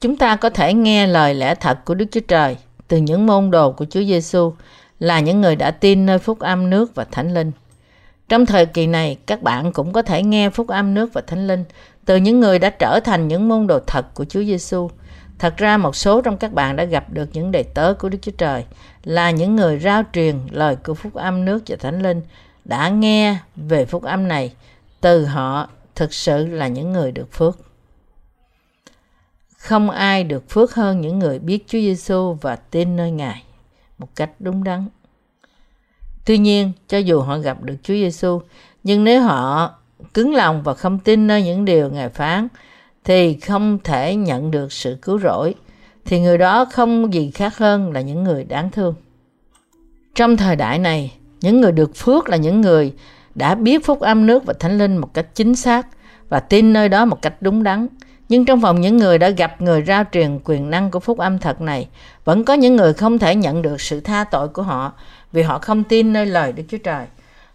Chúng ta có thể nghe lời lẽ thật của Đức Chúa Trời từ những môn đồ của Chúa Giêsu là những người đã tin nơi phúc âm nước và thánh linh. Trong thời kỳ này, các bạn cũng có thể nghe phúc âm nước và thánh linh từ những người đã trở thành những môn đồ thật của Chúa Giêsu. Thật ra một số trong các bạn đã gặp được những đầy tớ của Đức Chúa Trời là những người rao truyền lời của phúc âm nước và thánh linh đã nghe về phúc âm này từ họ thực sự là những người được phước. Không ai được phước hơn những người biết Chúa Giêsu và tin nơi Ngài một cách đúng đắn. Tuy nhiên, cho dù họ gặp được Chúa Giêsu, nhưng nếu họ cứng lòng và không tin nơi những điều Ngài phán, thì không thể nhận được sự cứu rỗi, thì người đó không gì khác hơn là những người đáng thương. Trong thời đại này, những người được phước là những người đã biết phúc âm nước và thánh linh một cách chính xác và tin nơi đó một cách đúng đắn. Nhưng trong vòng những người đã gặp người rao truyền quyền năng của phúc âm thật này, vẫn có những người không thể nhận được sự tha tội của họ vì họ không tin nơi lời Đức Chúa Trời.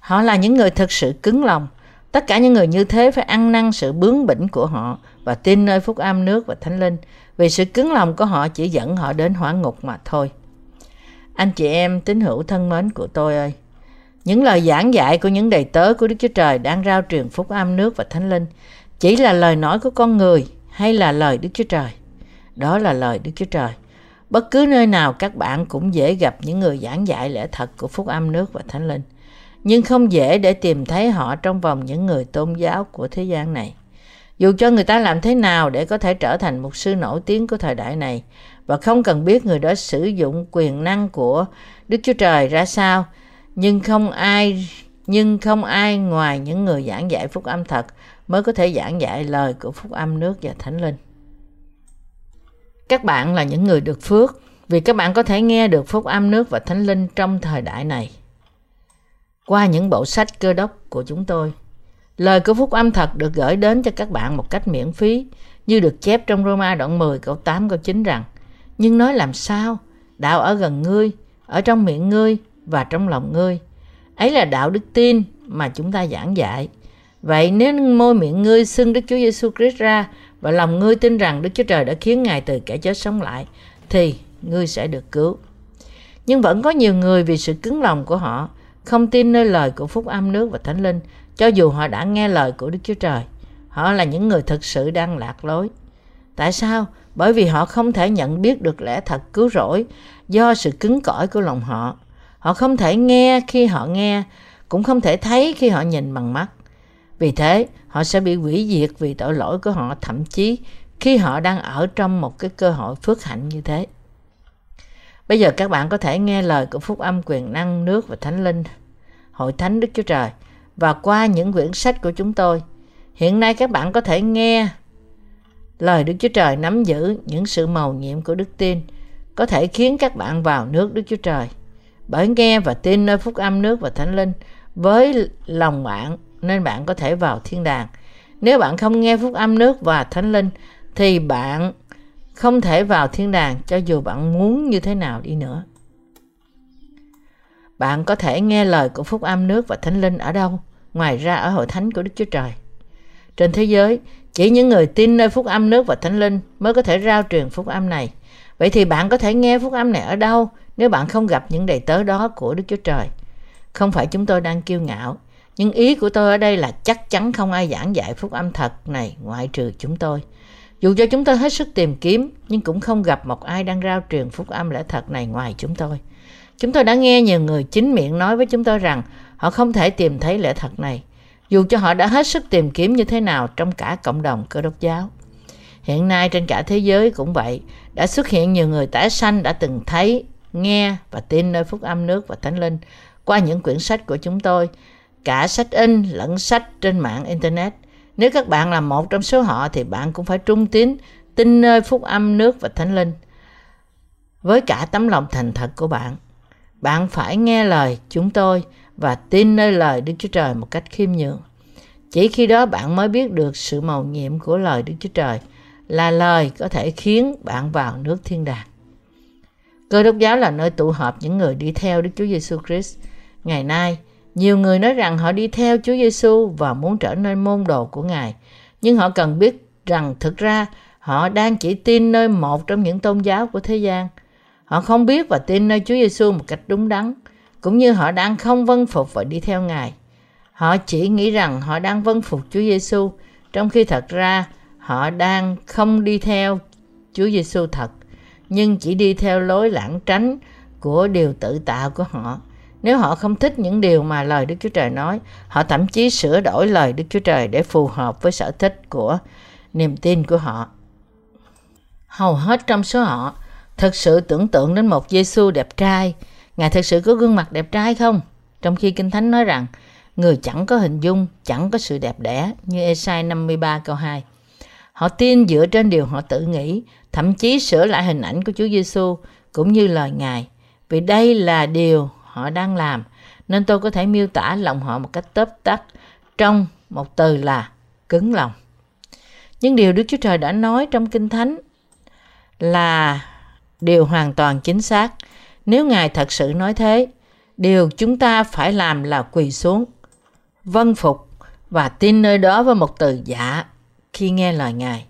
Họ là những người thực sự cứng lòng. Tất cả những người như thế phải ăn năn sự bướng bỉnh của họ và tin nơi phúc âm nước và thánh linh vì sự cứng lòng của họ chỉ dẫn họ đến hỏa ngục mà thôi. Anh chị em tín hữu thân mến của tôi ơi, những lời giảng dạy của những đầy tớ của Đức Chúa Trời đang rao truyền phúc âm nước và thánh linh chỉ là lời nói của con người hay là lời Đức Chúa Trời? Đó là lời Đức Chúa Trời. Bất cứ nơi nào các bạn cũng dễ gặp những người giảng dạy lẽ thật của phúc âm nước và thánh linh. Nhưng không dễ để tìm thấy họ trong vòng những người tôn giáo của thế gian này. Dù cho người ta làm thế nào để có thể trở thành một sư nổi tiếng của thời đại này và không cần biết người đó sử dụng quyền năng của Đức Chúa Trời ra sao, nhưng không ai nhưng không ai ngoài những người giảng dạy phúc âm thật mới có thể giảng dạy lời của phúc âm nước và thánh linh. Các bạn là những người được phước vì các bạn có thể nghe được phúc âm nước và thánh linh trong thời đại này. Qua những bộ sách cơ đốc của chúng tôi, lời của phúc âm thật được gửi đến cho các bạn một cách miễn phí như được chép trong Roma đoạn 10 câu 8 câu 9 rằng Nhưng nói làm sao? Đạo ở gần ngươi, ở trong miệng ngươi và trong lòng ngươi. Ấy là đạo đức tin mà chúng ta giảng dạy. Vậy nếu môi miệng ngươi xưng Đức Chúa Giêsu Christ ra và lòng ngươi tin rằng Đức Chúa Trời đã khiến Ngài từ kẻ chết sống lại, thì ngươi sẽ được cứu. Nhưng vẫn có nhiều người vì sự cứng lòng của họ không tin nơi lời của phúc âm nước và thánh linh, cho dù họ đã nghe lời của Đức Chúa Trời. Họ là những người thực sự đang lạc lối. Tại sao? Bởi vì họ không thể nhận biết được lẽ thật cứu rỗi do sự cứng cỏi của lòng họ. Họ không thể nghe khi họ nghe, cũng không thể thấy khi họ nhìn bằng mắt. Vì thế, họ sẽ bị hủy diệt vì tội lỗi của họ thậm chí khi họ đang ở trong một cái cơ hội phước hạnh như thế. Bây giờ các bạn có thể nghe lời của phúc âm quyền năng nước và thánh linh, hội thánh Đức Chúa Trời và qua những quyển sách của chúng tôi. Hiện nay các bạn có thể nghe lời Đức Chúa Trời nắm giữ những sự màu nhiệm của đức tin có thể khiến các bạn vào nước Đức Chúa Trời. Bởi nghe và tin nơi phúc âm nước và thánh linh với lòng bạn nên bạn có thể vào thiên đàng. Nếu bạn không nghe phúc âm nước và thánh linh thì bạn không thể vào thiên đàng cho dù bạn muốn như thế nào đi nữa. Bạn có thể nghe lời của phúc âm nước và thánh linh ở đâu, ngoài ra ở hội thánh của Đức Chúa Trời. Trên thế giới, chỉ những người tin nơi phúc âm nước và thánh linh mới có thể rao truyền phúc âm này. Vậy thì bạn có thể nghe phúc âm này ở đâu nếu bạn không gặp những đầy tớ đó của Đức Chúa Trời? Không phải chúng tôi đang kiêu ngạo, nhưng ý của tôi ở đây là chắc chắn không ai giảng dạy phúc âm thật này ngoại trừ chúng tôi. Dù cho chúng tôi hết sức tìm kiếm, nhưng cũng không gặp một ai đang rao truyền phúc âm lẽ thật này ngoài chúng tôi. Chúng tôi đã nghe nhiều người chính miệng nói với chúng tôi rằng họ không thể tìm thấy lẽ thật này, dù cho họ đã hết sức tìm kiếm như thế nào trong cả cộng đồng cơ đốc giáo. Hiện nay trên cả thế giới cũng vậy, đã xuất hiện nhiều người tái sanh đã từng thấy, nghe và tin nơi phúc âm nước và thánh linh qua những quyển sách của chúng tôi, cả sách in lẫn sách trên mạng Internet. Nếu các bạn là một trong số họ thì bạn cũng phải trung tín tin nơi phúc âm nước và thánh linh. Với cả tấm lòng thành thật của bạn, bạn phải nghe lời chúng tôi và tin nơi lời Đức Chúa Trời một cách khiêm nhường. Chỉ khi đó bạn mới biết được sự màu nhiệm của lời Đức Chúa Trời là lời có thể khiến bạn vào nước thiên đàng. Cơ đốc giáo là nơi tụ họp những người đi theo Đức Chúa Giêsu Christ. Ngày nay, nhiều người nói rằng họ đi theo Chúa Giêsu và muốn trở nên môn đồ của Ngài, nhưng họ cần biết rằng thực ra họ đang chỉ tin nơi một trong những tôn giáo của thế gian. Họ không biết và tin nơi Chúa Giêsu một cách đúng đắn, cũng như họ đang không vâng phục và đi theo Ngài. Họ chỉ nghĩ rằng họ đang vâng phục Chúa Giêsu, trong khi thật ra họ đang không đi theo Chúa Giêsu thật, nhưng chỉ đi theo lối lãng tránh của điều tự tạo của họ nếu họ không thích những điều mà lời Đức Chúa Trời nói, họ thậm chí sửa đổi lời Đức Chúa Trời để phù hợp với sở thích của niềm tin của họ. Hầu hết trong số họ thực sự tưởng tượng đến một Giêsu đẹp trai. Ngài thực sự có gương mặt đẹp trai không? Trong khi Kinh Thánh nói rằng người chẳng có hình dung, chẳng có sự đẹp đẽ như Esai 53 câu 2. Họ tin dựa trên điều họ tự nghĩ, thậm chí sửa lại hình ảnh của Chúa Giêsu cũng như lời Ngài. Vì đây là điều họ đang làm nên tôi có thể miêu tả lòng họ một cách tóm tắt trong một từ là cứng lòng. Nhưng điều Đức Chúa Trời đã nói trong Kinh Thánh là điều hoàn toàn chính xác. Nếu Ngài thật sự nói thế, điều chúng ta phải làm là quỳ xuống, vâng phục và tin nơi đó với một từ dạ khi nghe lời Ngài.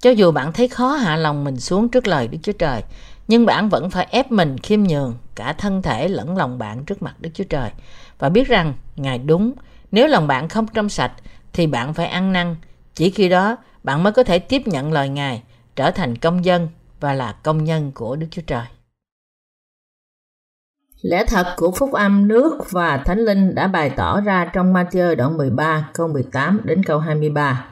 Cho dù bạn thấy khó hạ lòng mình xuống trước lời Đức Chúa Trời, nhưng bạn vẫn phải ép mình khiêm nhường cả thân thể lẫn lòng bạn trước mặt Đức Chúa Trời và biết rằng Ngài đúng. Nếu lòng bạn không trong sạch thì bạn phải ăn năn. Chỉ khi đó bạn mới có thể tiếp nhận lời Ngài, trở thành công dân và là công nhân của Đức Chúa Trời. Lẽ thật của phúc âm nước và thánh linh đã bày tỏ ra trong Matthew đoạn 13 câu 18 đến câu 23.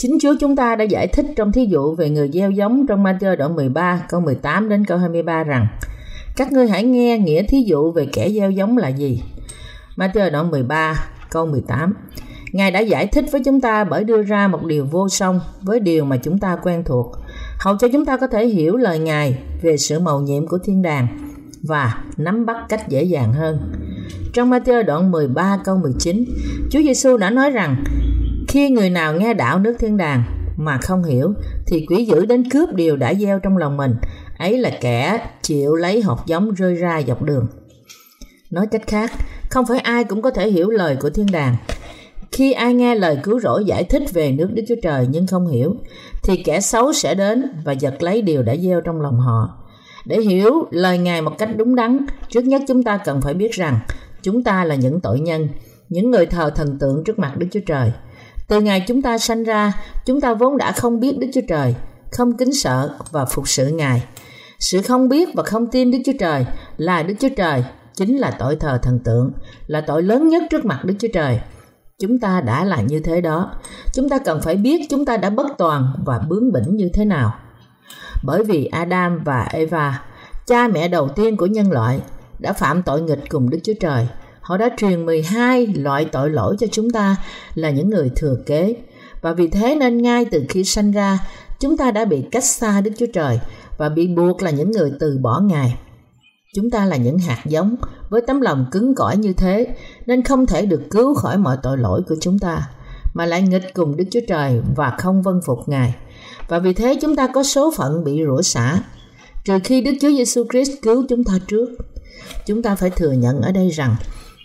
Chính Chúa chúng ta đã giải thích trong thí dụ về người gieo giống trong Matthew đoạn 13 câu 18 đến câu 23 rằng các ngươi hãy nghe nghĩa thí dụ về kẻ gieo giống là gì. Matthew đoạn 13 câu 18 Ngài đã giải thích với chúng ta bởi đưa ra một điều vô song với điều mà chúng ta quen thuộc, hầu cho chúng ta có thể hiểu lời Ngài về sự mầu nhiệm của thiên đàng và nắm bắt cách dễ dàng hơn. Trong Matthew đoạn 13 câu 19, Chúa Giêsu đã nói rằng khi người nào nghe đạo nước thiên đàng mà không hiểu thì quỷ dữ đến cướp điều đã gieo trong lòng mình, ấy là kẻ chịu lấy hột giống rơi ra dọc đường. Nói cách khác, không phải ai cũng có thể hiểu lời của thiên đàng. Khi ai nghe lời cứu rỗi giải thích về nước Đức Chúa Trời nhưng không hiểu, thì kẻ xấu sẽ đến và giật lấy điều đã gieo trong lòng họ. Để hiểu lời Ngài một cách đúng đắn, trước nhất chúng ta cần phải biết rằng chúng ta là những tội nhân, những người thờ thần tượng trước mặt Đức Chúa Trời. Từ ngày chúng ta sanh ra, chúng ta vốn đã không biết Đức Chúa Trời, không kính sợ và phục sự Ngài. Sự không biết và không tin Đức Chúa Trời là Đức Chúa Trời chính là tội thờ thần tượng, là tội lớn nhất trước mặt Đức Chúa Trời. Chúng ta đã là như thế đó. Chúng ta cần phải biết chúng ta đã bất toàn và bướng bỉnh như thế nào. Bởi vì Adam và Eva, cha mẹ đầu tiên của nhân loại, đã phạm tội nghịch cùng Đức Chúa Trời. Họ đã truyền 12 loại tội lỗi cho chúng ta là những người thừa kế. Và vì thế nên ngay từ khi sanh ra, chúng ta đã bị cách xa Đức Chúa Trời và bị buộc là những người từ bỏ Ngài. Chúng ta là những hạt giống với tấm lòng cứng cỏi như thế nên không thể được cứu khỏi mọi tội lỗi của chúng ta mà lại nghịch cùng Đức Chúa Trời và không vâng phục Ngài. Và vì thế chúng ta có số phận bị rủa xả trừ khi Đức Chúa Giêsu Christ cứu chúng ta trước. Chúng ta phải thừa nhận ở đây rằng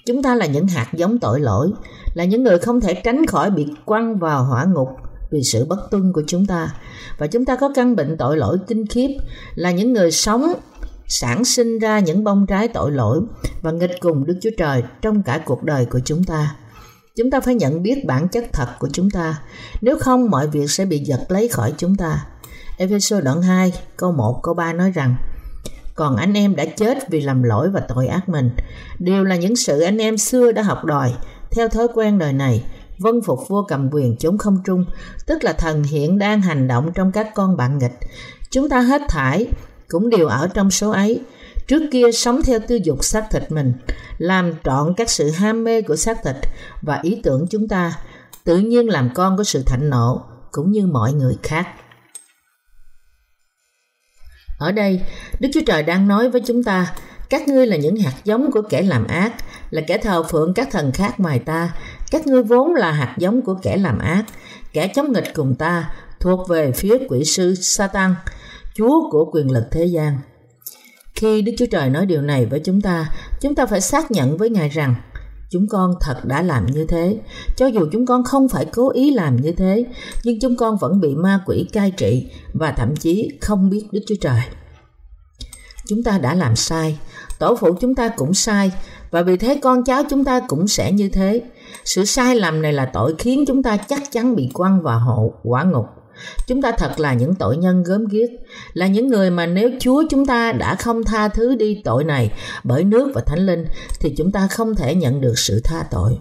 chúng ta là những hạt giống tội lỗi, là những người không thể tránh khỏi bị quăng vào hỏa ngục vì sự bất tuân của chúng ta. Và chúng ta có căn bệnh tội lỗi kinh khiếp, là những người sống sản sinh ra những bông trái tội lỗi và nghịch cùng Đức Chúa Trời trong cả cuộc đời của chúng ta. Chúng ta phải nhận biết bản chất thật của chúng ta, nếu không mọi việc sẽ bị giật lấy khỏi chúng ta. Ephesos đoạn 2, câu 1, câu 3 nói rằng còn anh em đã chết vì làm lỗi và tội ác mình. Đều là những sự anh em xưa đã học đòi, theo thói quen đời này, vân phục vua cầm quyền chống không trung, tức là thần hiện đang hành động trong các con bạn nghịch. Chúng ta hết thải cũng đều ở trong số ấy. Trước kia sống theo tư dục xác thịt mình, làm trọn các sự ham mê của xác thịt và ý tưởng chúng ta, tự nhiên làm con của sự thạnh nộ, cũng như mọi người khác. Ở đây, Đức Chúa Trời đang nói với chúng ta, các ngươi là những hạt giống của kẻ làm ác, là kẻ thờ phượng các thần khác ngoài ta. Các ngươi vốn là hạt giống của kẻ làm ác, kẻ chống nghịch cùng ta, thuộc về phía quỷ sư Satan, Chúa của quyền lực thế gian. Khi Đức Chúa Trời nói điều này với chúng ta, chúng ta phải xác nhận với Ngài rằng chúng con thật đã làm như thế. Cho dù chúng con không phải cố ý làm như thế, nhưng chúng con vẫn bị ma quỷ cai trị và thậm chí không biết Đức Chúa Trời. Chúng ta đã làm sai, tổ phụ chúng ta cũng sai và vì thế con cháu chúng ta cũng sẽ như thế. Sự sai lầm này là tội khiến chúng ta chắc chắn bị quăng vào hộ quả ngục Chúng ta thật là những tội nhân gớm ghiếc, là những người mà nếu Chúa chúng ta đã không tha thứ đi tội này bởi nước và Thánh Linh thì chúng ta không thể nhận được sự tha tội.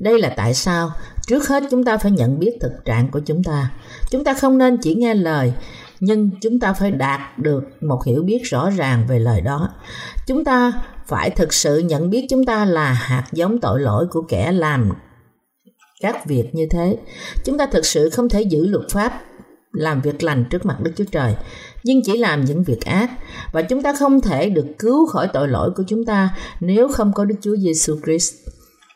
Đây là tại sao trước hết chúng ta phải nhận biết thực trạng của chúng ta. Chúng ta không nên chỉ nghe lời nhưng chúng ta phải đạt được một hiểu biết rõ ràng về lời đó. Chúng ta phải thực sự nhận biết chúng ta là hạt giống tội lỗi của kẻ làm các việc như thế. Chúng ta thực sự không thể giữ luật pháp làm việc lành trước mặt Đức Chúa Trời, nhưng chỉ làm những việc ác và chúng ta không thể được cứu khỏi tội lỗi của chúng ta nếu không có Đức Chúa Giêsu Christ.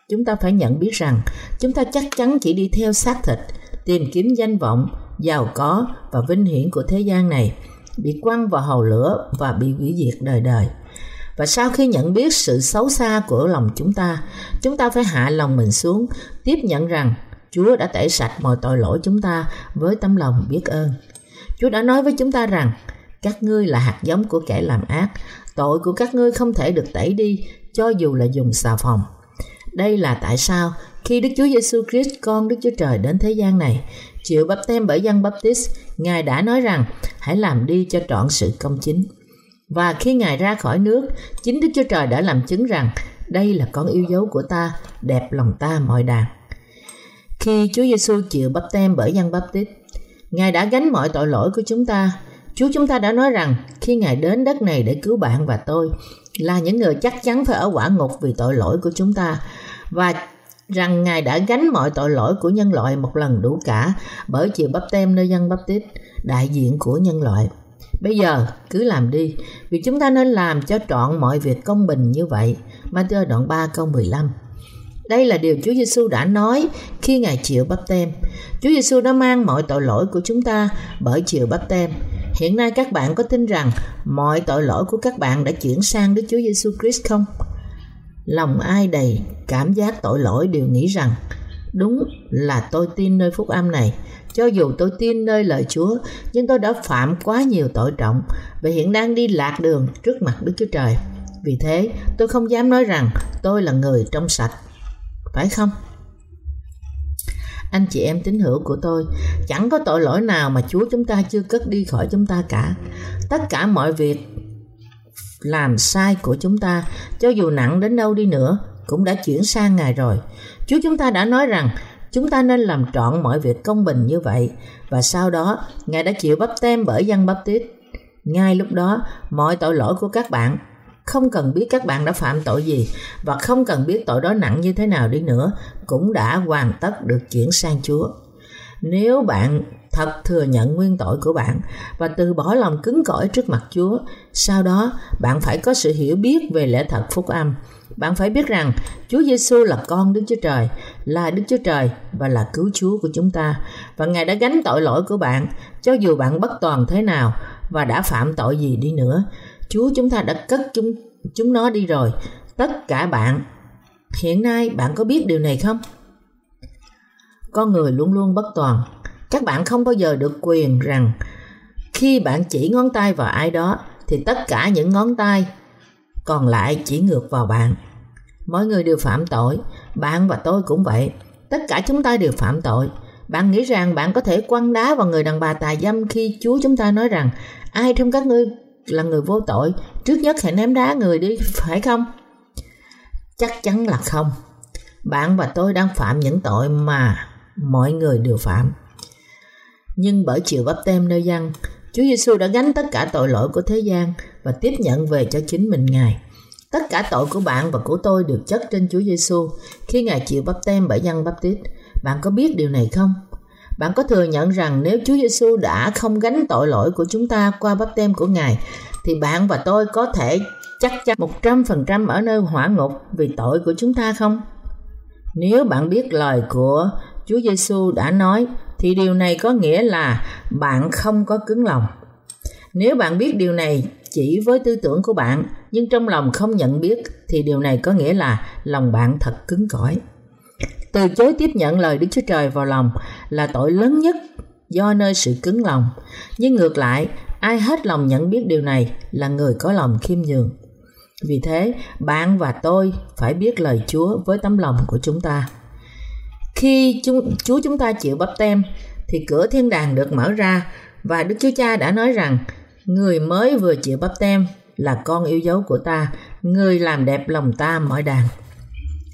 Chúng ta phải nhận biết rằng chúng ta chắc chắn chỉ đi theo xác thịt, tìm kiếm danh vọng, giàu có và vinh hiển của thế gian này, bị quăng vào hầu lửa và bị hủy diệt đời đời. Và sau khi nhận biết sự xấu xa của lòng chúng ta, chúng ta phải hạ lòng mình xuống, tiếp nhận rằng Chúa đã tẩy sạch mọi tội lỗi chúng ta với tấm lòng biết ơn. Chúa đã nói với chúng ta rằng các ngươi là hạt giống của kẻ làm ác, tội của các ngươi không thể được tẩy đi cho dù là dùng xà phòng. Đây là tại sao khi Đức Chúa Giêsu Christ con Đức Chúa Trời đến thế gian này, chịu bắp tem bởi dân Baptist, Ngài đã nói rằng hãy làm đi cho trọn sự công chính. Và khi Ngài ra khỏi nước, chính Đức Chúa Trời đã làm chứng rằng đây là con yêu dấu của ta, đẹp lòng ta mọi đàn. Khi Chúa Giêsu chịu bắp tem bởi dân Tít, Ngài đã gánh mọi tội lỗi của chúng ta. Chúa chúng ta đã nói rằng khi Ngài đến đất này để cứu bạn và tôi là những người chắc chắn phải ở quả ngục vì tội lỗi của chúng ta và rằng Ngài đã gánh mọi tội lỗi của nhân loại một lần đủ cả bởi chịu bắp tem nơi dân Baptist, đại diện của nhân loại. Bây giờ cứ làm đi, vì chúng ta nên làm cho trọn mọi việc công bình như vậy. Matthew đoạn 3 câu 15 đây là điều Chúa Giêsu đã nói khi Ngài chịu bắp tem. Chúa Giêsu đã mang mọi tội lỗi của chúng ta bởi chịu bắp tem. Hiện nay các bạn có tin rằng mọi tội lỗi của các bạn đã chuyển sang Đức Chúa Giêsu Christ không? Lòng ai đầy cảm giác tội lỗi đều nghĩ rằng đúng là tôi tin nơi phúc âm này cho dù tôi tin nơi lời Chúa, nhưng tôi đã phạm quá nhiều tội trọng và hiện đang đi lạc đường trước mặt Đức Chúa Trời. Vì thế, tôi không dám nói rằng tôi là người trong sạch. Phải không? Anh chị em tín hữu của tôi, chẳng có tội lỗi nào mà Chúa chúng ta chưa cất đi khỏi chúng ta cả. Tất cả mọi việc làm sai của chúng ta, cho dù nặng đến đâu đi nữa, cũng đã chuyển sang Ngài rồi. Chúa chúng ta đã nói rằng Chúng ta nên làm trọn mọi việc công bình như vậy và sau đó Ngài đã chịu bắp tem bởi dân bắp tít. Ngay lúc đó, mọi tội lỗi của các bạn không cần biết các bạn đã phạm tội gì và không cần biết tội đó nặng như thế nào đi nữa cũng đã hoàn tất được chuyển sang Chúa. Nếu bạn thật thừa nhận nguyên tội của bạn và từ bỏ lòng cứng cỏi trước mặt Chúa, sau đó bạn phải có sự hiểu biết về lẽ thật phúc âm bạn phải biết rằng Chúa Giêsu là con Đức Chúa Trời, là Đức Chúa Trời và là cứu Chúa của chúng ta. Và Ngài đã gánh tội lỗi của bạn, cho dù bạn bất toàn thế nào và đã phạm tội gì đi nữa. Chúa chúng ta đã cất chúng chúng nó đi rồi. Tất cả bạn hiện nay bạn có biết điều này không? Con người luôn luôn bất toàn. Các bạn không bao giờ được quyền rằng khi bạn chỉ ngón tay vào ai đó thì tất cả những ngón tay còn lại chỉ ngược vào bạn mọi người đều phạm tội. Bạn và tôi cũng vậy. Tất cả chúng ta đều phạm tội. Bạn nghĩ rằng bạn có thể quăng đá vào người đàn bà tà dâm khi chúa chúng ta nói rằng, ai trong các ngươi là người vô tội? Trước nhất hãy ném đá người đi, phải không? Chắc chắn là không. Bạn và tôi đang phạm những tội mà mọi người đều phạm. Nhưng bởi chịu bắp tem nơi dân, Chúa Giêsu đã gánh tất cả tội lỗi của thế gian và tiếp nhận về cho chính mình Ngài. Tất cả tội của bạn và của tôi được chất trên Chúa Giêsu khi Ngài chịu bắp tem bởi dân bắp tít. Bạn có biết điều này không? Bạn có thừa nhận rằng nếu Chúa Giêsu đã không gánh tội lỗi của chúng ta qua bắp tem của Ngài, thì bạn và tôi có thể chắc chắn 100% ở nơi hỏa ngục vì tội của chúng ta không? Nếu bạn biết lời của Chúa Giêsu đã nói, thì điều này có nghĩa là bạn không có cứng lòng. Nếu bạn biết điều này chỉ với tư tưởng của bạn nhưng trong lòng không nhận biết thì điều này có nghĩa là lòng bạn thật cứng cỏi. Từ chối tiếp nhận lời Đức Chúa Trời vào lòng là tội lớn nhất do nơi sự cứng lòng. Nhưng ngược lại, ai hết lòng nhận biết điều này là người có lòng khiêm nhường. Vì thế, bạn và tôi phải biết lời Chúa với tấm lòng của chúng ta. Khi chúng, Chúa chúng ta chịu bắp tem thì cửa thiên đàng được mở ra và Đức Chúa Cha đã nói rằng người mới vừa chịu bắp tem là con yêu dấu của ta, người làm đẹp lòng ta mọi đàn.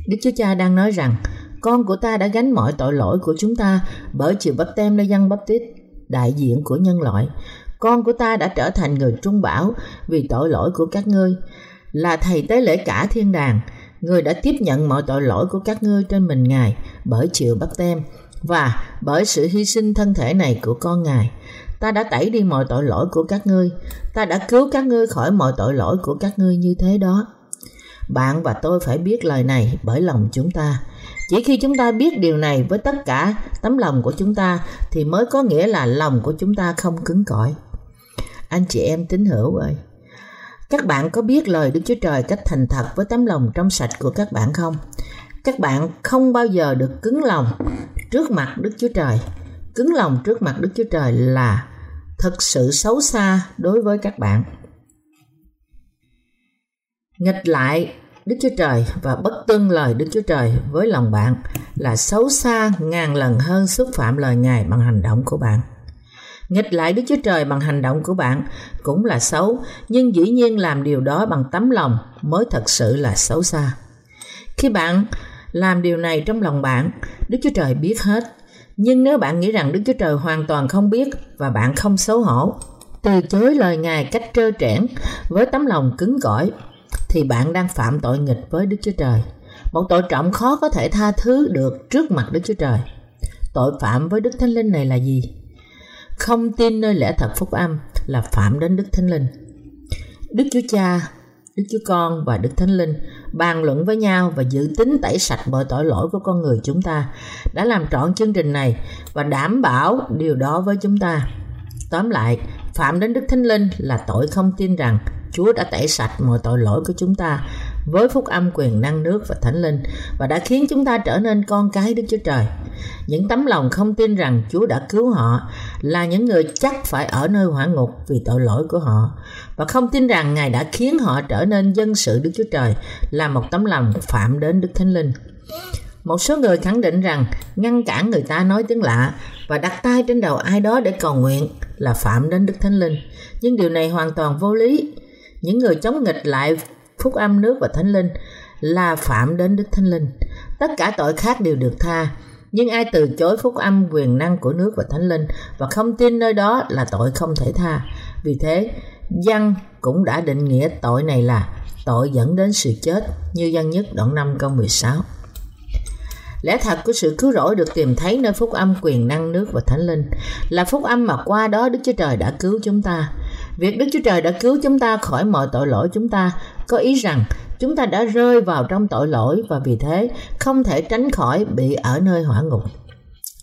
Đức Chúa Cha đang nói rằng con của ta đã gánh mọi tội lỗi của chúng ta bởi chịu bắp tem nơi dân bắp tít, đại diện của nhân loại. Con của ta đã trở thành người trung bảo vì tội lỗi của các ngươi, là thầy tế lễ cả thiên đàng, người đã tiếp nhận mọi tội lỗi của các ngươi trên mình Ngài bởi chịu bắp tem và bởi sự hy sinh thân thể này của con Ngài. Ta đã tẩy đi mọi tội lỗi của các ngươi, ta đã cứu các ngươi khỏi mọi tội lỗi của các ngươi như thế đó. Bạn và tôi phải biết lời này bởi lòng chúng ta. Chỉ khi chúng ta biết điều này với tất cả tấm lòng của chúng ta thì mới có nghĩa là lòng của chúng ta không cứng cỏi. Anh chị em tín hữu ơi, các bạn có biết lời Đức Chúa Trời cách thành thật với tấm lòng trong sạch của các bạn không? Các bạn không bao giờ được cứng lòng trước mặt Đức Chúa Trời. Cứng lòng trước mặt Đức Chúa Trời là thật sự xấu xa đối với các bạn. Nghịch lại Đức Chúa Trời và bất tuân lời Đức Chúa Trời với lòng bạn là xấu xa ngàn lần hơn xúc phạm lời Ngài bằng hành động của bạn. Nghịch lại Đức Chúa Trời bằng hành động của bạn cũng là xấu, nhưng dĩ nhiên làm điều đó bằng tấm lòng mới thật sự là xấu xa. Khi bạn làm điều này trong lòng bạn, Đức Chúa Trời biết hết. Nhưng nếu bạn nghĩ rằng Đức Chúa Trời hoàn toàn không biết và bạn không xấu hổ, từ chối lời Ngài cách trơ trẽn với tấm lòng cứng cỏi thì bạn đang phạm tội nghịch với Đức Chúa Trời. Một tội trọng khó có thể tha thứ được trước mặt Đức Chúa Trời. Tội phạm với Đức Thánh Linh này là gì? Không tin nơi lẽ thật phúc âm là phạm đến Đức Thánh Linh. Đức Chúa Cha, Đức Chúa Con và Đức Thánh Linh bàn luận với nhau và dự tính tẩy sạch mọi tội lỗi của con người chúng ta đã làm trọn chương trình này và đảm bảo điều đó với chúng ta. Tóm lại, phạm đến Đức Thánh Linh là tội không tin rằng Chúa đã tẩy sạch mọi tội lỗi của chúng ta với phúc âm quyền năng nước và thánh linh và đã khiến chúng ta trở nên con cái Đức Chúa Trời. Những tấm lòng không tin rằng Chúa đã cứu họ là những người chắc phải ở nơi hỏa ngục vì tội lỗi của họ và không tin rằng Ngài đã khiến họ trở nên dân sự Đức Chúa Trời, là một tấm lòng phạm đến Đức Thánh Linh. Một số người khẳng định rằng ngăn cản người ta nói tiếng lạ và đặt tay trên đầu ai đó để cầu nguyện là phạm đến Đức Thánh Linh. Nhưng điều này hoàn toàn vô lý những người chống nghịch lại phúc âm nước và thánh linh là phạm đến đức thánh linh tất cả tội khác đều được tha, nhưng ai từ chối phúc âm quyền năng của nước và thánh linh và không tin nơi đó là tội không thể tha vì thế văn cũng đã định nghĩa tội này là tội dẫn đến sự chết như văn nhất đoạn 5 câu 16 Lẽ thật của sự cứu rỗi được tìm thấy nơi phúc âm quyền năng nước và thánh linh là phúc âm mà qua đó Đức Chúa Trời đã cứu chúng ta. Việc Đức Chúa Trời đã cứu chúng ta khỏi mọi tội lỗi chúng ta có ý rằng chúng ta đã rơi vào trong tội lỗi và vì thế không thể tránh khỏi bị ở nơi hỏa ngục.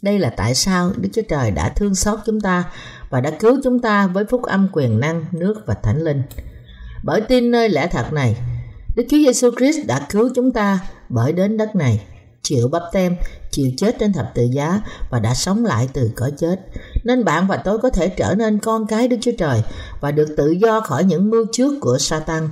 Đây là tại sao Đức Chúa Trời đã thương xót chúng ta và đã cứu chúng ta với phúc âm quyền năng, nước và thánh linh. Bởi tin nơi lẽ thật này, Đức Chúa Giêsu Christ đã cứu chúng ta bởi đến đất này chịu bắp tem, chịu chết trên thập tự giá và đã sống lại từ cõi chết. Nên bạn và tôi có thể trở nên con cái Đức Chúa Trời và được tự do khỏi những mưu trước của Satan.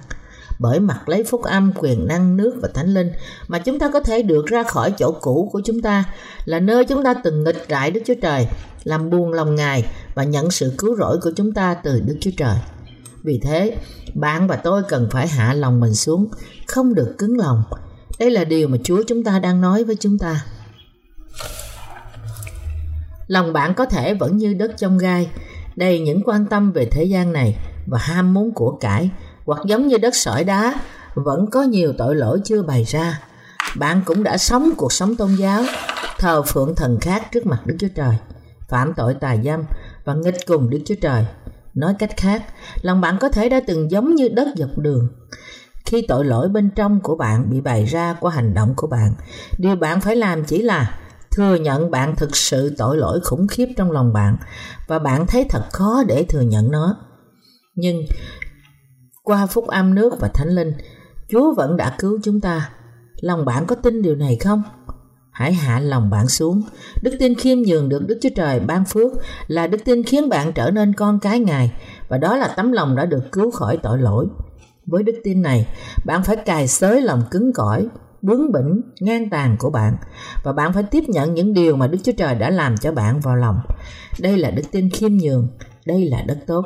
Bởi mặt lấy phúc âm, quyền năng, nước và thánh linh mà chúng ta có thể được ra khỏi chỗ cũ của chúng ta là nơi chúng ta từng nghịch lại Đức Chúa Trời, làm buồn lòng Ngài và nhận sự cứu rỗi của chúng ta từ Đức Chúa Trời. Vì thế, bạn và tôi cần phải hạ lòng mình xuống, không được cứng lòng, đây là điều mà Chúa chúng ta đang nói với chúng ta. Lòng bạn có thể vẫn như đất trong gai, đầy những quan tâm về thế gian này và ham muốn của cải, hoặc giống như đất sỏi đá, vẫn có nhiều tội lỗi chưa bày ra. Bạn cũng đã sống cuộc sống tôn giáo, thờ phượng thần khác trước mặt Đức Chúa Trời, phạm tội tà dâm và nghịch cùng Đức Chúa Trời. Nói cách khác, lòng bạn có thể đã từng giống như đất dọc đường, khi tội lỗi bên trong của bạn bị bày ra qua hành động của bạn điều bạn phải làm chỉ là thừa nhận bạn thực sự tội lỗi khủng khiếp trong lòng bạn và bạn thấy thật khó để thừa nhận nó nhưng qua phúc âm nước và thánh linh chúa vẫn đã cứu chúng ta lòng bạn có tin điều này không hãy hạ lòng bạn xuống đức tin khiêm nhường được đức chúa trời ban phước là đức tin khiến bạn trở nên con cái ngài và đó là tấm lòng đã được cứu khỏi tội lỗi với đức tin này, bạn phải cài xới lòng cứng cỏi, bướng bỉnh, ngang tàn của bạn và bạn phải tiếp nhận những điều mà Đức Chúa Trời đã làm cho bạn vào lòng. Đây là đức tin khiêm nhường, đây là đất tốt.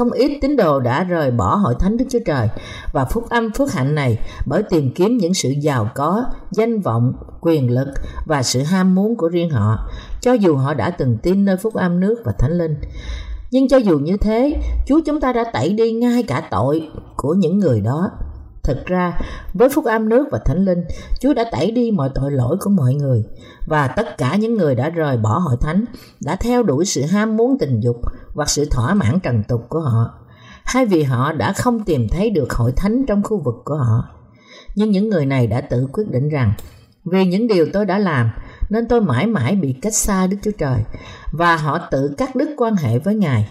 Không ít tín đồ đã rời bỏ hội thánh Đức Chúa Trời và phúc âm phước hạnh này bởi tìm kiếm những sự giàu có, danh vọng, quyền lực và sự ham muốn của riêng họ, cho dù họ đã từng tin nơi phúc âm nước và thánh linh. Nhưng cho dù như thế, Chúa chúng ta đã tẩy đi ngay cả tội của những người đó. Thực ra, với phúc âm nước và thánh linh, Chúa đã tẩy đi mọi tội lỗi của mọi người và tất cả những người đã rời bỏ hội thánh, đã theo đuổi sự ham muốn tình dục hoặc sự thỏa mãn trần tục của họ, hay vì họ đã không tìm thấy được hội thánh trong khu vực của họ. Nhưng những người này đã tự quyết định rằng, vì những điều tôi đã làm, nên tôi mãi mãi bị cách xa Đức Chúa Trời và họ tự cắt đứt quan hệ với Ngài.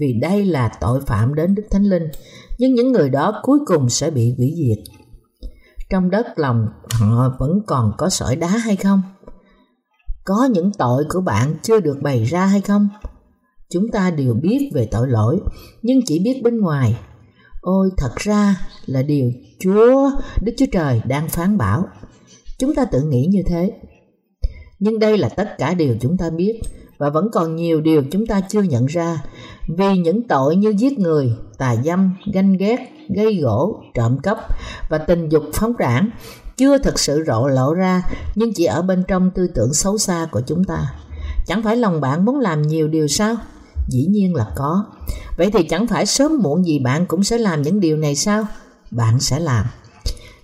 Vì đây là tội phạm đến Đức Thánh Linh, nhưng những người đó cuối cùng sẽ bị hủy diệt. Trong đất lòng họ vẫn còn có sỏi đá hay không? Có những tội của bạn chưa được bày ra hay không? Chúng ta đều biết về tội lỗi, nhưng chỉ biết bên ngoài. Ôi thật ra là điều Chúa, Đức Chúa Trời đang phán bảo. Chúng ta tự nghĩ như thế. Nhưng đây là tất cả điều chúng ta biết và vẫn còn nhiều điều chúng ta chưa nhận ra vì những tội như giết người, tà dâm, ganh ghét, gây gỗ, trộm cắp và tình dục phóng đảng chưa thực sự rộ lộ ra nhưng chỉ ở bên trong tư tưởng xấu xa của chúng ta. Chẳng phải lòng bạn muốn làm nhiều điều sao? Dĩ nhiên là có. Vậy thì chẳng phải sớm muộn gì bạn cũng sẽ làm những điều này sao? Bạn sẽ làm.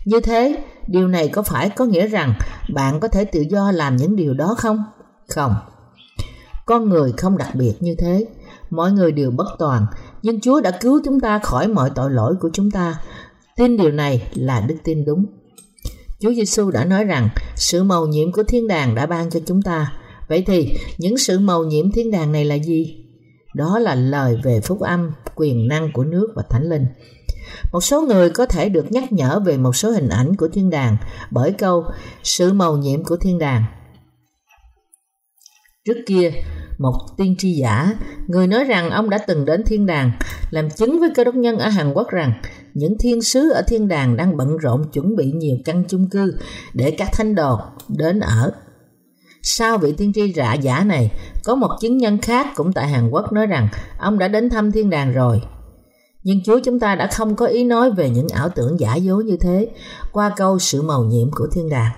Như thế, điều này có phải có nghĩa rằng bạn có thể tự do làm những điều đó không? Không. Con người không đặc biệt như thế. Mọi người đều bất toàn, nhưng Chúa đã cứu chúng ta khỏi mọi tội lỗi của chúng ta. Tin điều này là đức tin đúng. Chúa Giêsu đã nói rằng sự màu nhiệm của thiên đàng đã ban cho chúng ta. Vậy thì những sự màu nhiệm thiên đàng này là gì? Đó là lời về phúc âm, quyền năng của nước và thánh linh. Một số người có thể được nhắc nhở về một số hình ảnh của thiên đàng bởi câu sự màu nhiệm của thiên đàng. Trước kia, một tiên tri giả, người nói rằng ông đã từng đến thiên đàng, làm chứng với cơ đốc nhân ở Hàn Quốc rằng những thiên sứ ở thiên đàng đang bận rộn chuẩn bị nhiều căn chung cư để các thánh đồ đến ở. Sau vị tiên tri rạ giả này, có một chứng nhân khác cũng tại Hàn Quốc nói rằng ông đã đến thăm thiên đàng rồi. Nhưng Chúa chúng ta đã không có ý nói về những ảo tưởng giả dối như thế qua câu sự màu nhiệm của thiên đàng.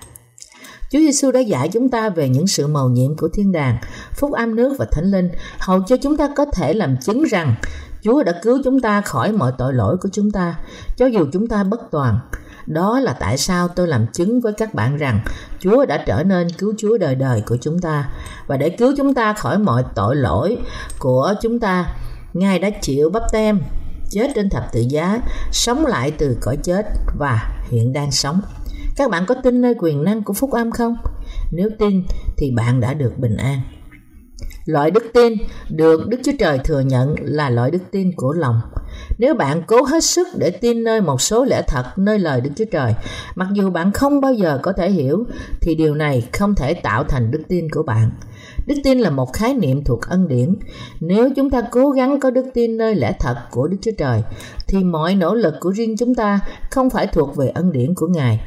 Chúa Giêsu đã dạy chúng ta về những sự màu nhiệm của thiên đàng, phúc âm nước và thánh linh, hầu cho chúng ta có thể làm chứng rằng Chúa đã cứu chúng ta khỏi mọi tội lỗi của chúng ta, cho dù chúng ta bất toàn. Đó là tại sao tôi làm chứng với các bạn rằng Chúa đã trở nên cứu Chúa đời đời của chúng ta và để cứu chúng ta khỏi mọi tội lỗi của chúng ta, Ngài đã chịu bắp tem, chết trên thập tự giá, sống lại từ cõi chết và hiện đang sống. Các bạn có tin nơi quyền năng của phúc âm không? Nếu tin thì bạn đã được bình an. Loại đức tin được Đức Chúa Trời thừa nhận là loại đức tin của lòng. Nếu bạn cố hết sức để tin nơi một số lẽ thật nơi lời Đức Chúa Trời, mặc dù bạn không bao giờ có thể hiểu, thì điều này không thể tạo thành đức tin của bạn. Đức tin là một khái niệm thuộc ân điển. Nếu chúng ta cố gắng có đức tin nơi lẽ thật của Đức Chúa Trời, thì mọi nỗ lực của riêng chúng ta không phải thuộc về ân điển của Ngài.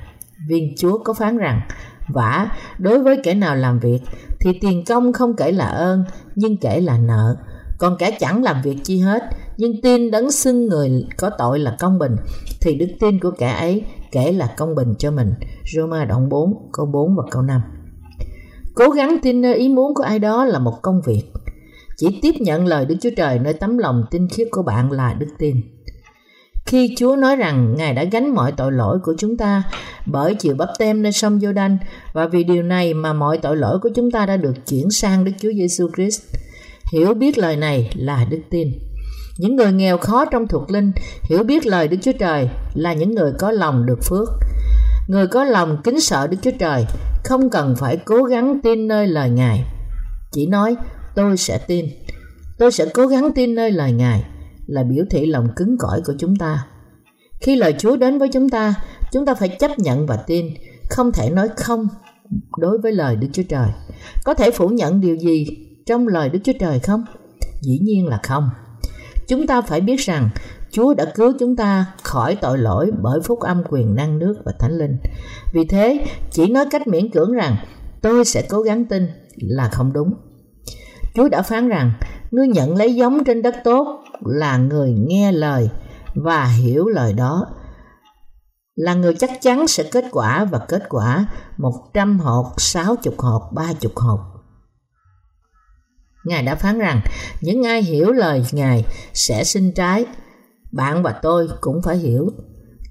Viên Chúa có phán rằng, vả đối với kẻ nào làm việc thì tiền công không kể là ơn nhưng kể là nợ. Còn kẻ chẳng làm việc chi hết nhưng tin đấng xưng người có tội là công bình thì đức tin của kẻ ấy kể là công bình cho mình. Roma đoạn 4 câu 4 và câu 5 Cố gắng tin nơi ý muốn của ai đó là một công việc. Chỉ tiếp nhận lời Đức Chúa Trời nơi tấm lòng tin khiết của bạn là đức tin khi Chúa nói rằng Ngài đã gánh mọi tội lỗi của chúng ta bởi chịu bắp tem nơi sông giô đanh và vì điều này mà mọi tội lỗi của chúng ta đã được chuyển sang Đức Chúa Giêsu Christ. Hiểu biết lời này là đức tin. Những người nghèo khó trong thuộc linh, hiểu biết lời Đức Chúa Trời là những người có lòng được phước. Người có lòng kính sợ Đức Chúa Trời, không cần phải cố gắng tin nơi lời Ngài. Chỉ nói, tôi sẽ tin. Tôi sẽ cố gắng tin nơi lời Ngài là biểu thị lòng cứng cỏi của chúng ta. Khi lời Chúa đến với chúng ta, chúng ta phải chấp nhận và tin, không thể nói không đối với lời Đức Chúa Trời. Có thể phủ nhận điều gì trong lời Đức Chúa Trời không? Dĩ nhiên là không. Chúng ta phải biết rằng Chúa đã cứu chúng ta khỏi tội lỗi bởi phúc âm quyền năng nước và thánh linh. Vì thế, chỉ nói cách miễn cưỡng rằng tôi sẽ cố gắng tin là không đúng. Chúa đã phán rằng ngươi nhận lấy giống trên đất tốt là người nghe lời và hiểu lời đó là người chắc chắn sẽ kết quả và kết quả một trăm hột, sáu chục hột, ba chục hột. Ngài đã phán rằng những ai hiểu lời Ngài sẽ sinh trái. Bạn và tôi cũng phải hiểu.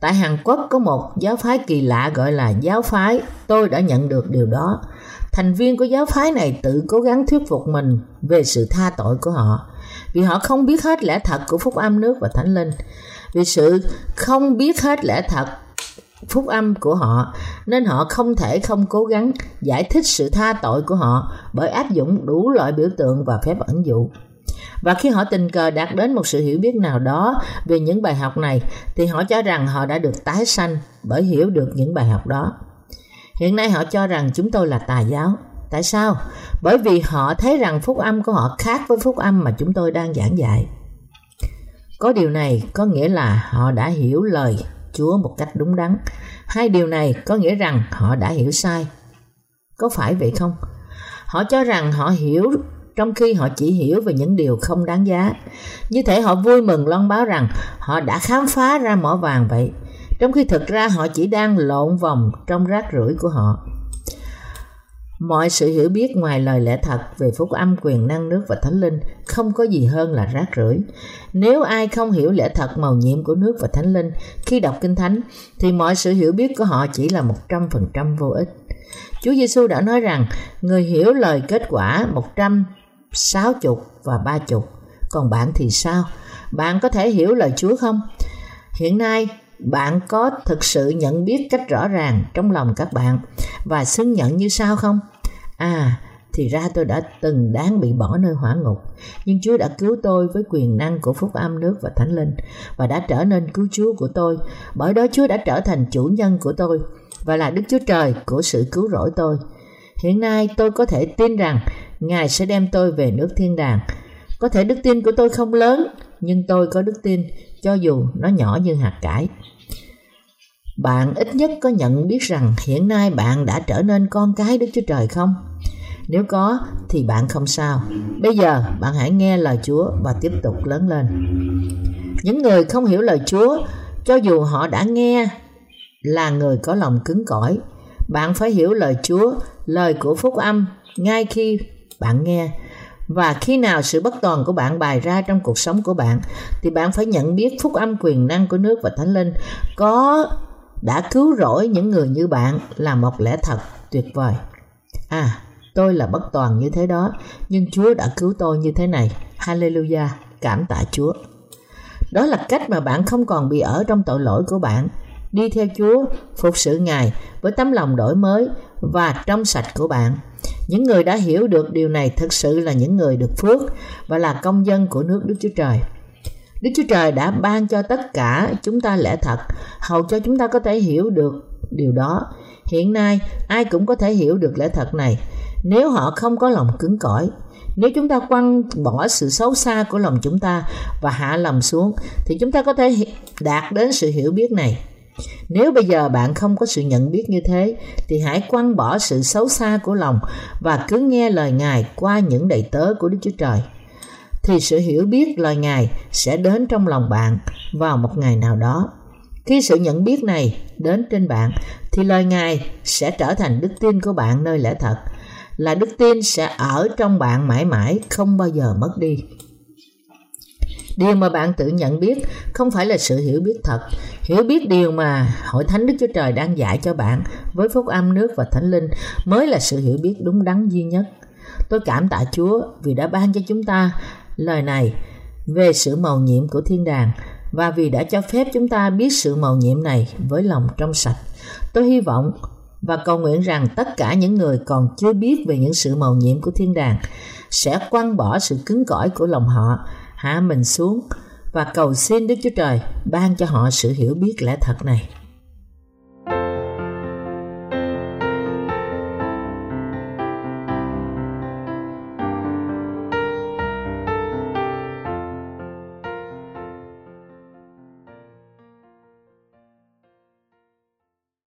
Tại Hàn Quốc có một giáo phái kỳ lạ gọi là giáo phái. Tôi đã nhận được điều đó. Thành viên của giáo phái này tự cố gắng thuyết phục mình về sự tha tội của họ. Vì họ không biết hết lẽ thật của phúc âm nước và thánh linh. Vì sự không biết hết lẽ thật phúc âm của họ, nên họ không thể không cố gắng giải thích sự tha tội của họ bởi áp dụng đủ loại biểu tượng và phép ẩn dụ. Và khi họ tình cờ đạt đến một sự hiểu biết nào đó về những bài học này, thì họ cho rằng họ đã được tái sanh bởi hiểu được những bài học đó hiện nay họ cho rằng chúng tôi là tà giáo Tại sao? Bởi vì họ thấy rằng phúc âm của họ khác với phúc âm mà chúng tôi đang giảng dạy. Có điều này có nghĩa là họ đã hiểu lời Chúa một cách đúng đắn. Hai điều này có nghĩa rằng họ đã hiểu sai. Có phải vậy không? Họ cho rằng họ hiểu trong khi họ chỉ hiểu về những điều không đáng giá. Như thể họ vui mừng loan báo rằng họ đã khám phá ra mỏ vàng vậy, trong khi thực ra họ chỉ đang lộn vòng trong rác rưởi của họ. Mọi sự hiểu biết ngoài lời lẽ thật về phúc âm, quyền năng, nước và thánh linh không có gì hơn là rác rưởi. Nếu ai không hiểu lẽ thật màu nhiệm của nước và thánh linh, khi đọc kinh thánh, thì mọi sự hiểu biết của họ chỉ là 100% vô ích. Chúa Giêsu đã nói rằng, người hiểu lời kết quả 160 và 30. Còn bạn thì sao? Bạn có thể hiểu lời Chúa không? Hiện nay bạn có thực sự nhận biết cách rõ ràng trong lòng các bạn và xưng nhận như sao không? À thì ra tôi đã từng đáng bị bỏ nơi hỏa ngục, nhưng chúa đã cứu tôi với quyền năng của phúc âm nước và thánh linh và đã trở nên cứu chúa của tôi. Bởi đó chúa đã trở thành chủ nhân của tôi và là đức chúa trời của sự cứu rỗi tôi. Hiện nay tôi có thể tin rằng ngài sẽ đem tôi về nước thiên đàng. Có thể đức tin của tôi không lớn, nhưng tôi có đức tin cho dù nó nhỏ như hạt cải bạn ít nhất có nhận biết rằng hiện nay bạn đã trở nên con cái Đức Chúa Trời không? Nếu có thì bạn không sao. Bây giờ bạn hãy nghe lời Chúa và tiếp tục lớn lên. Những người không hiểu lời Chúa, cho dù họ đã nghe là người có lòng cứng cỏi, bạn phải hiểu lời Chúa, lời của phúc âm ngay khi bạn nghe và khi nào sự bất toàn của bạn bày ra trong cuộc sống của bạn thì bạn phải nhận biết phúc âm quyền năng của nước và thánh linh có đã cứu rỗi những người như bạn là một lẽ thật tuyệt vời. À, tôi là bất toàn như thế đó, nhưng Chúa đã cứu tôi như thế này. Hallelujah, cảm tạ Chúa. Đó là cách mà bạn không còn bị ở trong tội lỗi của bạn. Đi theo Chúa, phục sự Ngài với tấm lòng đổi mới và trong sạch của bạn. Những người đã hiểu được điều này thực sự là những người được phước và là công dân của nước Đức Chúa Trời. Đức Chúa Trời đã ban cho tất cả chúng ta lẽ thật, hầu cho chúng ta có thể hiểu được điều đó. Hiện nay, ai cũng có thể hiểu được lẽ thật này, nếu họ không có lòng cứng cỏi. Nếu chúng ta quăng bỏ sự xấu xa của lòng chúng ta và hạ lòng xuống, thì chúng ta có thể đạt đến sự hiểu biết này. Nếu bây giờ bạn không có sự nhận biết như thế, thì hãy quăng bỏ sự xấu xa của lòng và cứ nghe lời Ngài qua những đầy tớ của Đức Chúa Trời thì sự hiểu biết lời Ngài sẽ đến trong lòng bạn vào một ngày nào đó. Khi sự nhận biết này đến trên bạn thì lời Ngài sẽ trở thành đức tin của bạn nơi lẽ thật, là đức tin sẽ ở trong bạn mãi mãi không bao giờ mất đi. Điều mà bạn tự nhận biết không phải là sự hiểu biết thật. Hiểu biết điều mà Hội Thánh Đức Chúa Trời đang dạy cho bạn với phúc âm nước và thánh linh mới là sự hiểu biết đúng đắn duy nhất. Tôi cảm tạ Chúa vì đã ban cho chúng ta lời này về sự màu nhiệm của thiên đàng và vì đã cho phép chúng ta biết sự màu nhiệm này với lòng trong sạch. Tôi hy vọng và cầu nguyện rằng tất cả những người còn chưa biết về những sự màu nhiệm của thiên đàng sẽ quăng bỏ sự cứng cỏi của lòng họ, hạ mình xuống và cầu xin Đức Chúa Trời ban cho họ sự hiểu biết lẽ thật này.